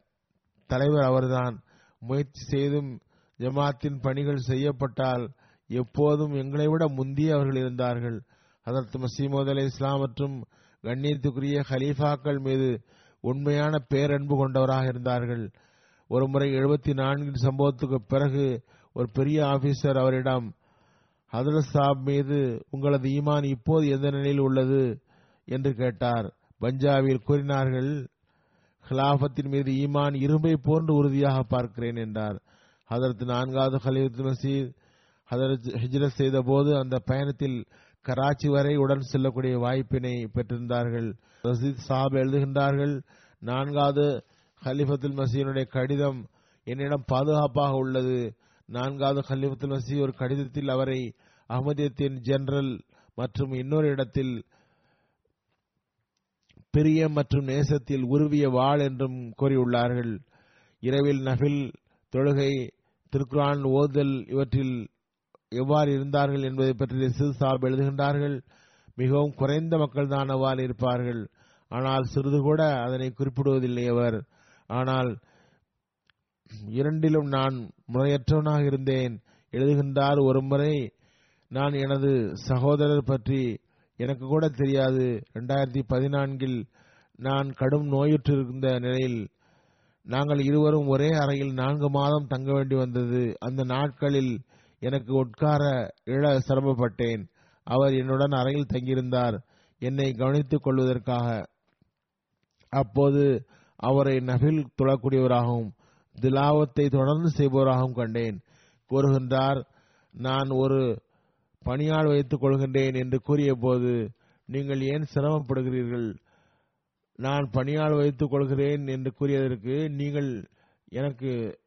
தலைவர் அவர்தான். முயற்சி செய்தும் ஜமாத்தின் பணிகள் செய்யப்பட்டால் எப்போதும் எங்களை விட முந்திய அவர்கள் இருந்தார்கள். அதற்கு மசீமோத் அலி இஸ்லாம் மற்றும் கண்ணியத்துக்குரிய ஹலீஃபாக்கள் மீது உண்மையான பேரன்பு கொண்டவராக இருந்தார்கள். ஒருமுறை எழுபத்தி நான்கின் சம்பவத்துக்கு பிறகு ஒரு பெரிய ஆபீசர் அவரிடம் ஹதரத் சாப் மீது உங்களது ஈமான் இப்போது எந்த நிலையில் உள்ளது? என்று கேட்டார். பஞ்சாபில் கூறினார்கள் ஹிலாபத்தின் மீது ஈமான் இரும்பை போன்று உறுதியாக பார்க்கிறேன் என்றார். அதற்கு நான்காவது ஹலீத் மசீத் ஹதரத் ஹிஜ்ரத் செய்த போது அந்த பயணத்தில் கராச்சி வரை உடன் செல்லக்கூடிய வாய்ப்பினை பெற்றிருந்தார்கள். ரசீத் சாப் எழுதுகின்றார்கள் நான்காவது ஹலிஃபத்துல் மசீனுடைய கடிதம் என்னிடம் பாதுகாப்பாக உள்ளது. நான்காவது ஹலிஃபத்துல் மசீ ஒரு கடிதத்தில் அவரை அகமதியத்தின் ஜெனரல் மற்றும் இன்னொரு இடத்தில் பெரிய மற்றும் நேசத்தில் உருவிய வாள் என்றும் கூறியுள்ளார்கள். இரவில் நபில் தொழுகை திருக்குரான் ஓதல் இவற்றில் எவ்வாறு இருந்தார்கள் என்பதை பற்றி சிறு சார்பு எழுதுகின்றார்கள். மிகவும் குறைந்த மக்கள் தான் அவ்வாறு இருப்பார்கள். ஆனால் சிறிது கூட அதனை குறிப்பிடுவதில்லை அவர். ஆனால் இரண்டிலும் நான் முறையற்றவனாக இருந்தேன். எழுதுகின்றார் ஒரு முறை நான் எனது சகோதரர் பற்றி எனக்கு கூட தெரியாது. ரெண்டாயிரத்தி பதினான்கில் நான் கடும் நோயுற்றிருந்த நிலையில் நாங்கள் இருவரும் ஒரே அறையில் நான்கு மாதம் தங்க வேண்டி வந்தது. அந்த நாட்களில் எனக்கு உட்கார இழ சிரமப்பட்டேன். அவர் என்னுடன் அறையில் தங்கியிருந்தார். என்னை கவனித்துக் கொள்வதற்காக. அப்போது அவரை நபில் தொழக்கூடியவராகவும் திலாவத்தை தொடர்ந்து செய்பவராகவும் கண்டேன். கூறுகின்றார் நான் ஒரு பணியாள் வைத்துக் கொள்கின்றேன் என்று கூறிய போது நீங்கள் ஏன் சிரமப்படுகிறீர்கள்? நான் பணியாள் வைத்துக் கொள்கிறேன் என்று கூறியதற்கு நீங்கள் எனக்கு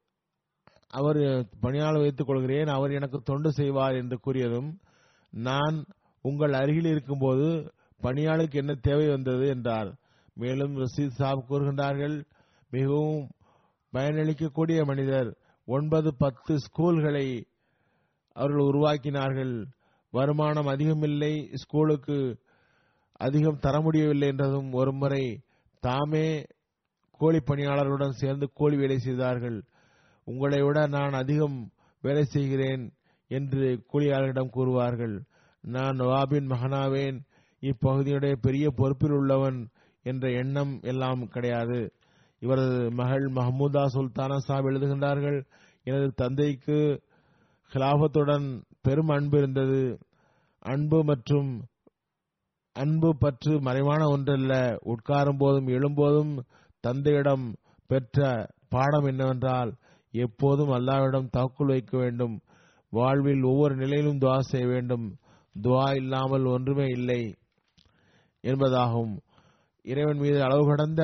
அவர் பணியால் வைத்துக் கொள்கிறேன் அவர் எனக்கு தொண்டு செய்வார் என்று கூறியதும் நான் உங்கள் அருகில் இருக்கும்போது பணியாளுக்கு என்ன தேவை வந்தது? என்றார். மேலும் ரசீத் சாப் கூறுகின்றார்கள் மிகவும் பயனளிக்கக்கூடிய மனிதர் ஒன்பது பத்து ஸ்கூல்களை அவர்கள் உருவாக்கினார்கள். வருமானம் அதிகமில்லை ஸ்கூலுக்கு அதிகம் தர முடியவில்லை என்றதும் ஒருமுறை தாமே கோழி பணியாளர்களுடன் சேர்ந்து கோழி வேலை செய்தார்கள். உங்களை விட நான் அதிகம் வேலை செய்கிறேன் என்று கூலியாளர்களிடம் கூறுவார்கள். நான் நவாபின் மகனாவேன் இப்பகுதியுடைய பெரிய பொறுப்பில் உள்ளவன் என்ற எண்ணம் எல்லாம் கிடையாது. இவரது மகள் மஹமூதா சுல்தானா சாப் எழுதுகின்றார்கள் எனது தந்தைக்கு ஹிலாபத்துடன் பெரும் அன்பு இருந்தது. அன்பு மற்றும் அன்பு பற்று மறைவான ஒன்றல்ல. உட்காரும் போதும் எழும்போதும் தந்தையிடம் பெற்ற பாடம் என்னவென்றால் எப்போதும் அல்லாவிடம் தாக்குள் வைக்க வேண்டும். வாழ்வில் ஒவ்வொரு நிலையிலும் துவா செய்ய வேண்டும். துவா இல்லாமல் ஒன்றுமே இல்லை என்பதாகும். இறைவன் மீது அளவு கடந்த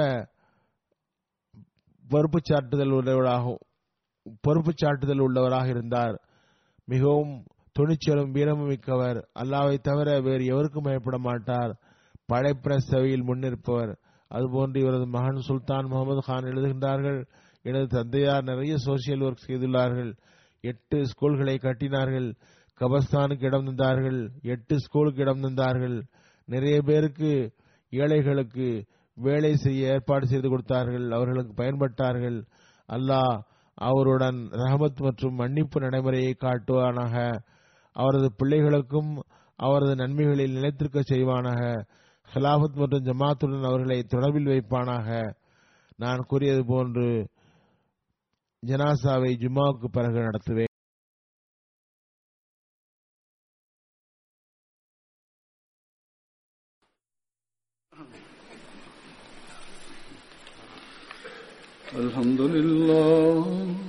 பொறுப்பு சாட்டுதல் உள்ளவராகும் பொறுப்பு சாட்டுதல் உள்ளவராக இருந்தார். மிகவும் துணிச்சலும் வீரமும் மிக்கவர். அல்லாவை தவிர வேறு எவருக்கும் பயப்பட மாட்டார். படைப்பின சேவையில் முன்னிற்பவர். அதுபோன்று இவரது மகன் சுல்தான் முகமது கான் எழுதுகின்றார்கள். எனது தந்தையார் நிறைய சோசியல் ஒர்க் செய்துள்ளார்கள். எட்டு ஸ்கூல்களை கட்டினார்கள். கபஸ்தானுக்கு இடம் தந்தார்கள். எட்டு ஸ்கூலுக்கு இடம் தந்தார்கள். நிறைய பேருக்கு ஏழைகளுக்கு வேலை செய்ய ஏற்பாடு செய்து கொடுத்தார்கள். அவர்களுக்கு பயன்பட்டார்கள். அல்லாஹ் அவருடன் ரஹமத் மற்றும் மன்னிப்பு நடைமுறையை காட்டுவானாக. அவரது பிள்ளைகளுக்கும் அவரது நன்மைகளில் நிலைத்திருக்க செய்வானாக ஹிலாபத் மற்றும் ஜமாத்துடன் அவர்களை தொடர்பில் வைப்பானாக நான் கூறியது போன்று ஜனாசாவை ஜும்மாவுக்கு பிறகு நடத்துவேன் الحمد لله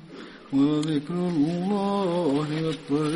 ولذكر الله أكبر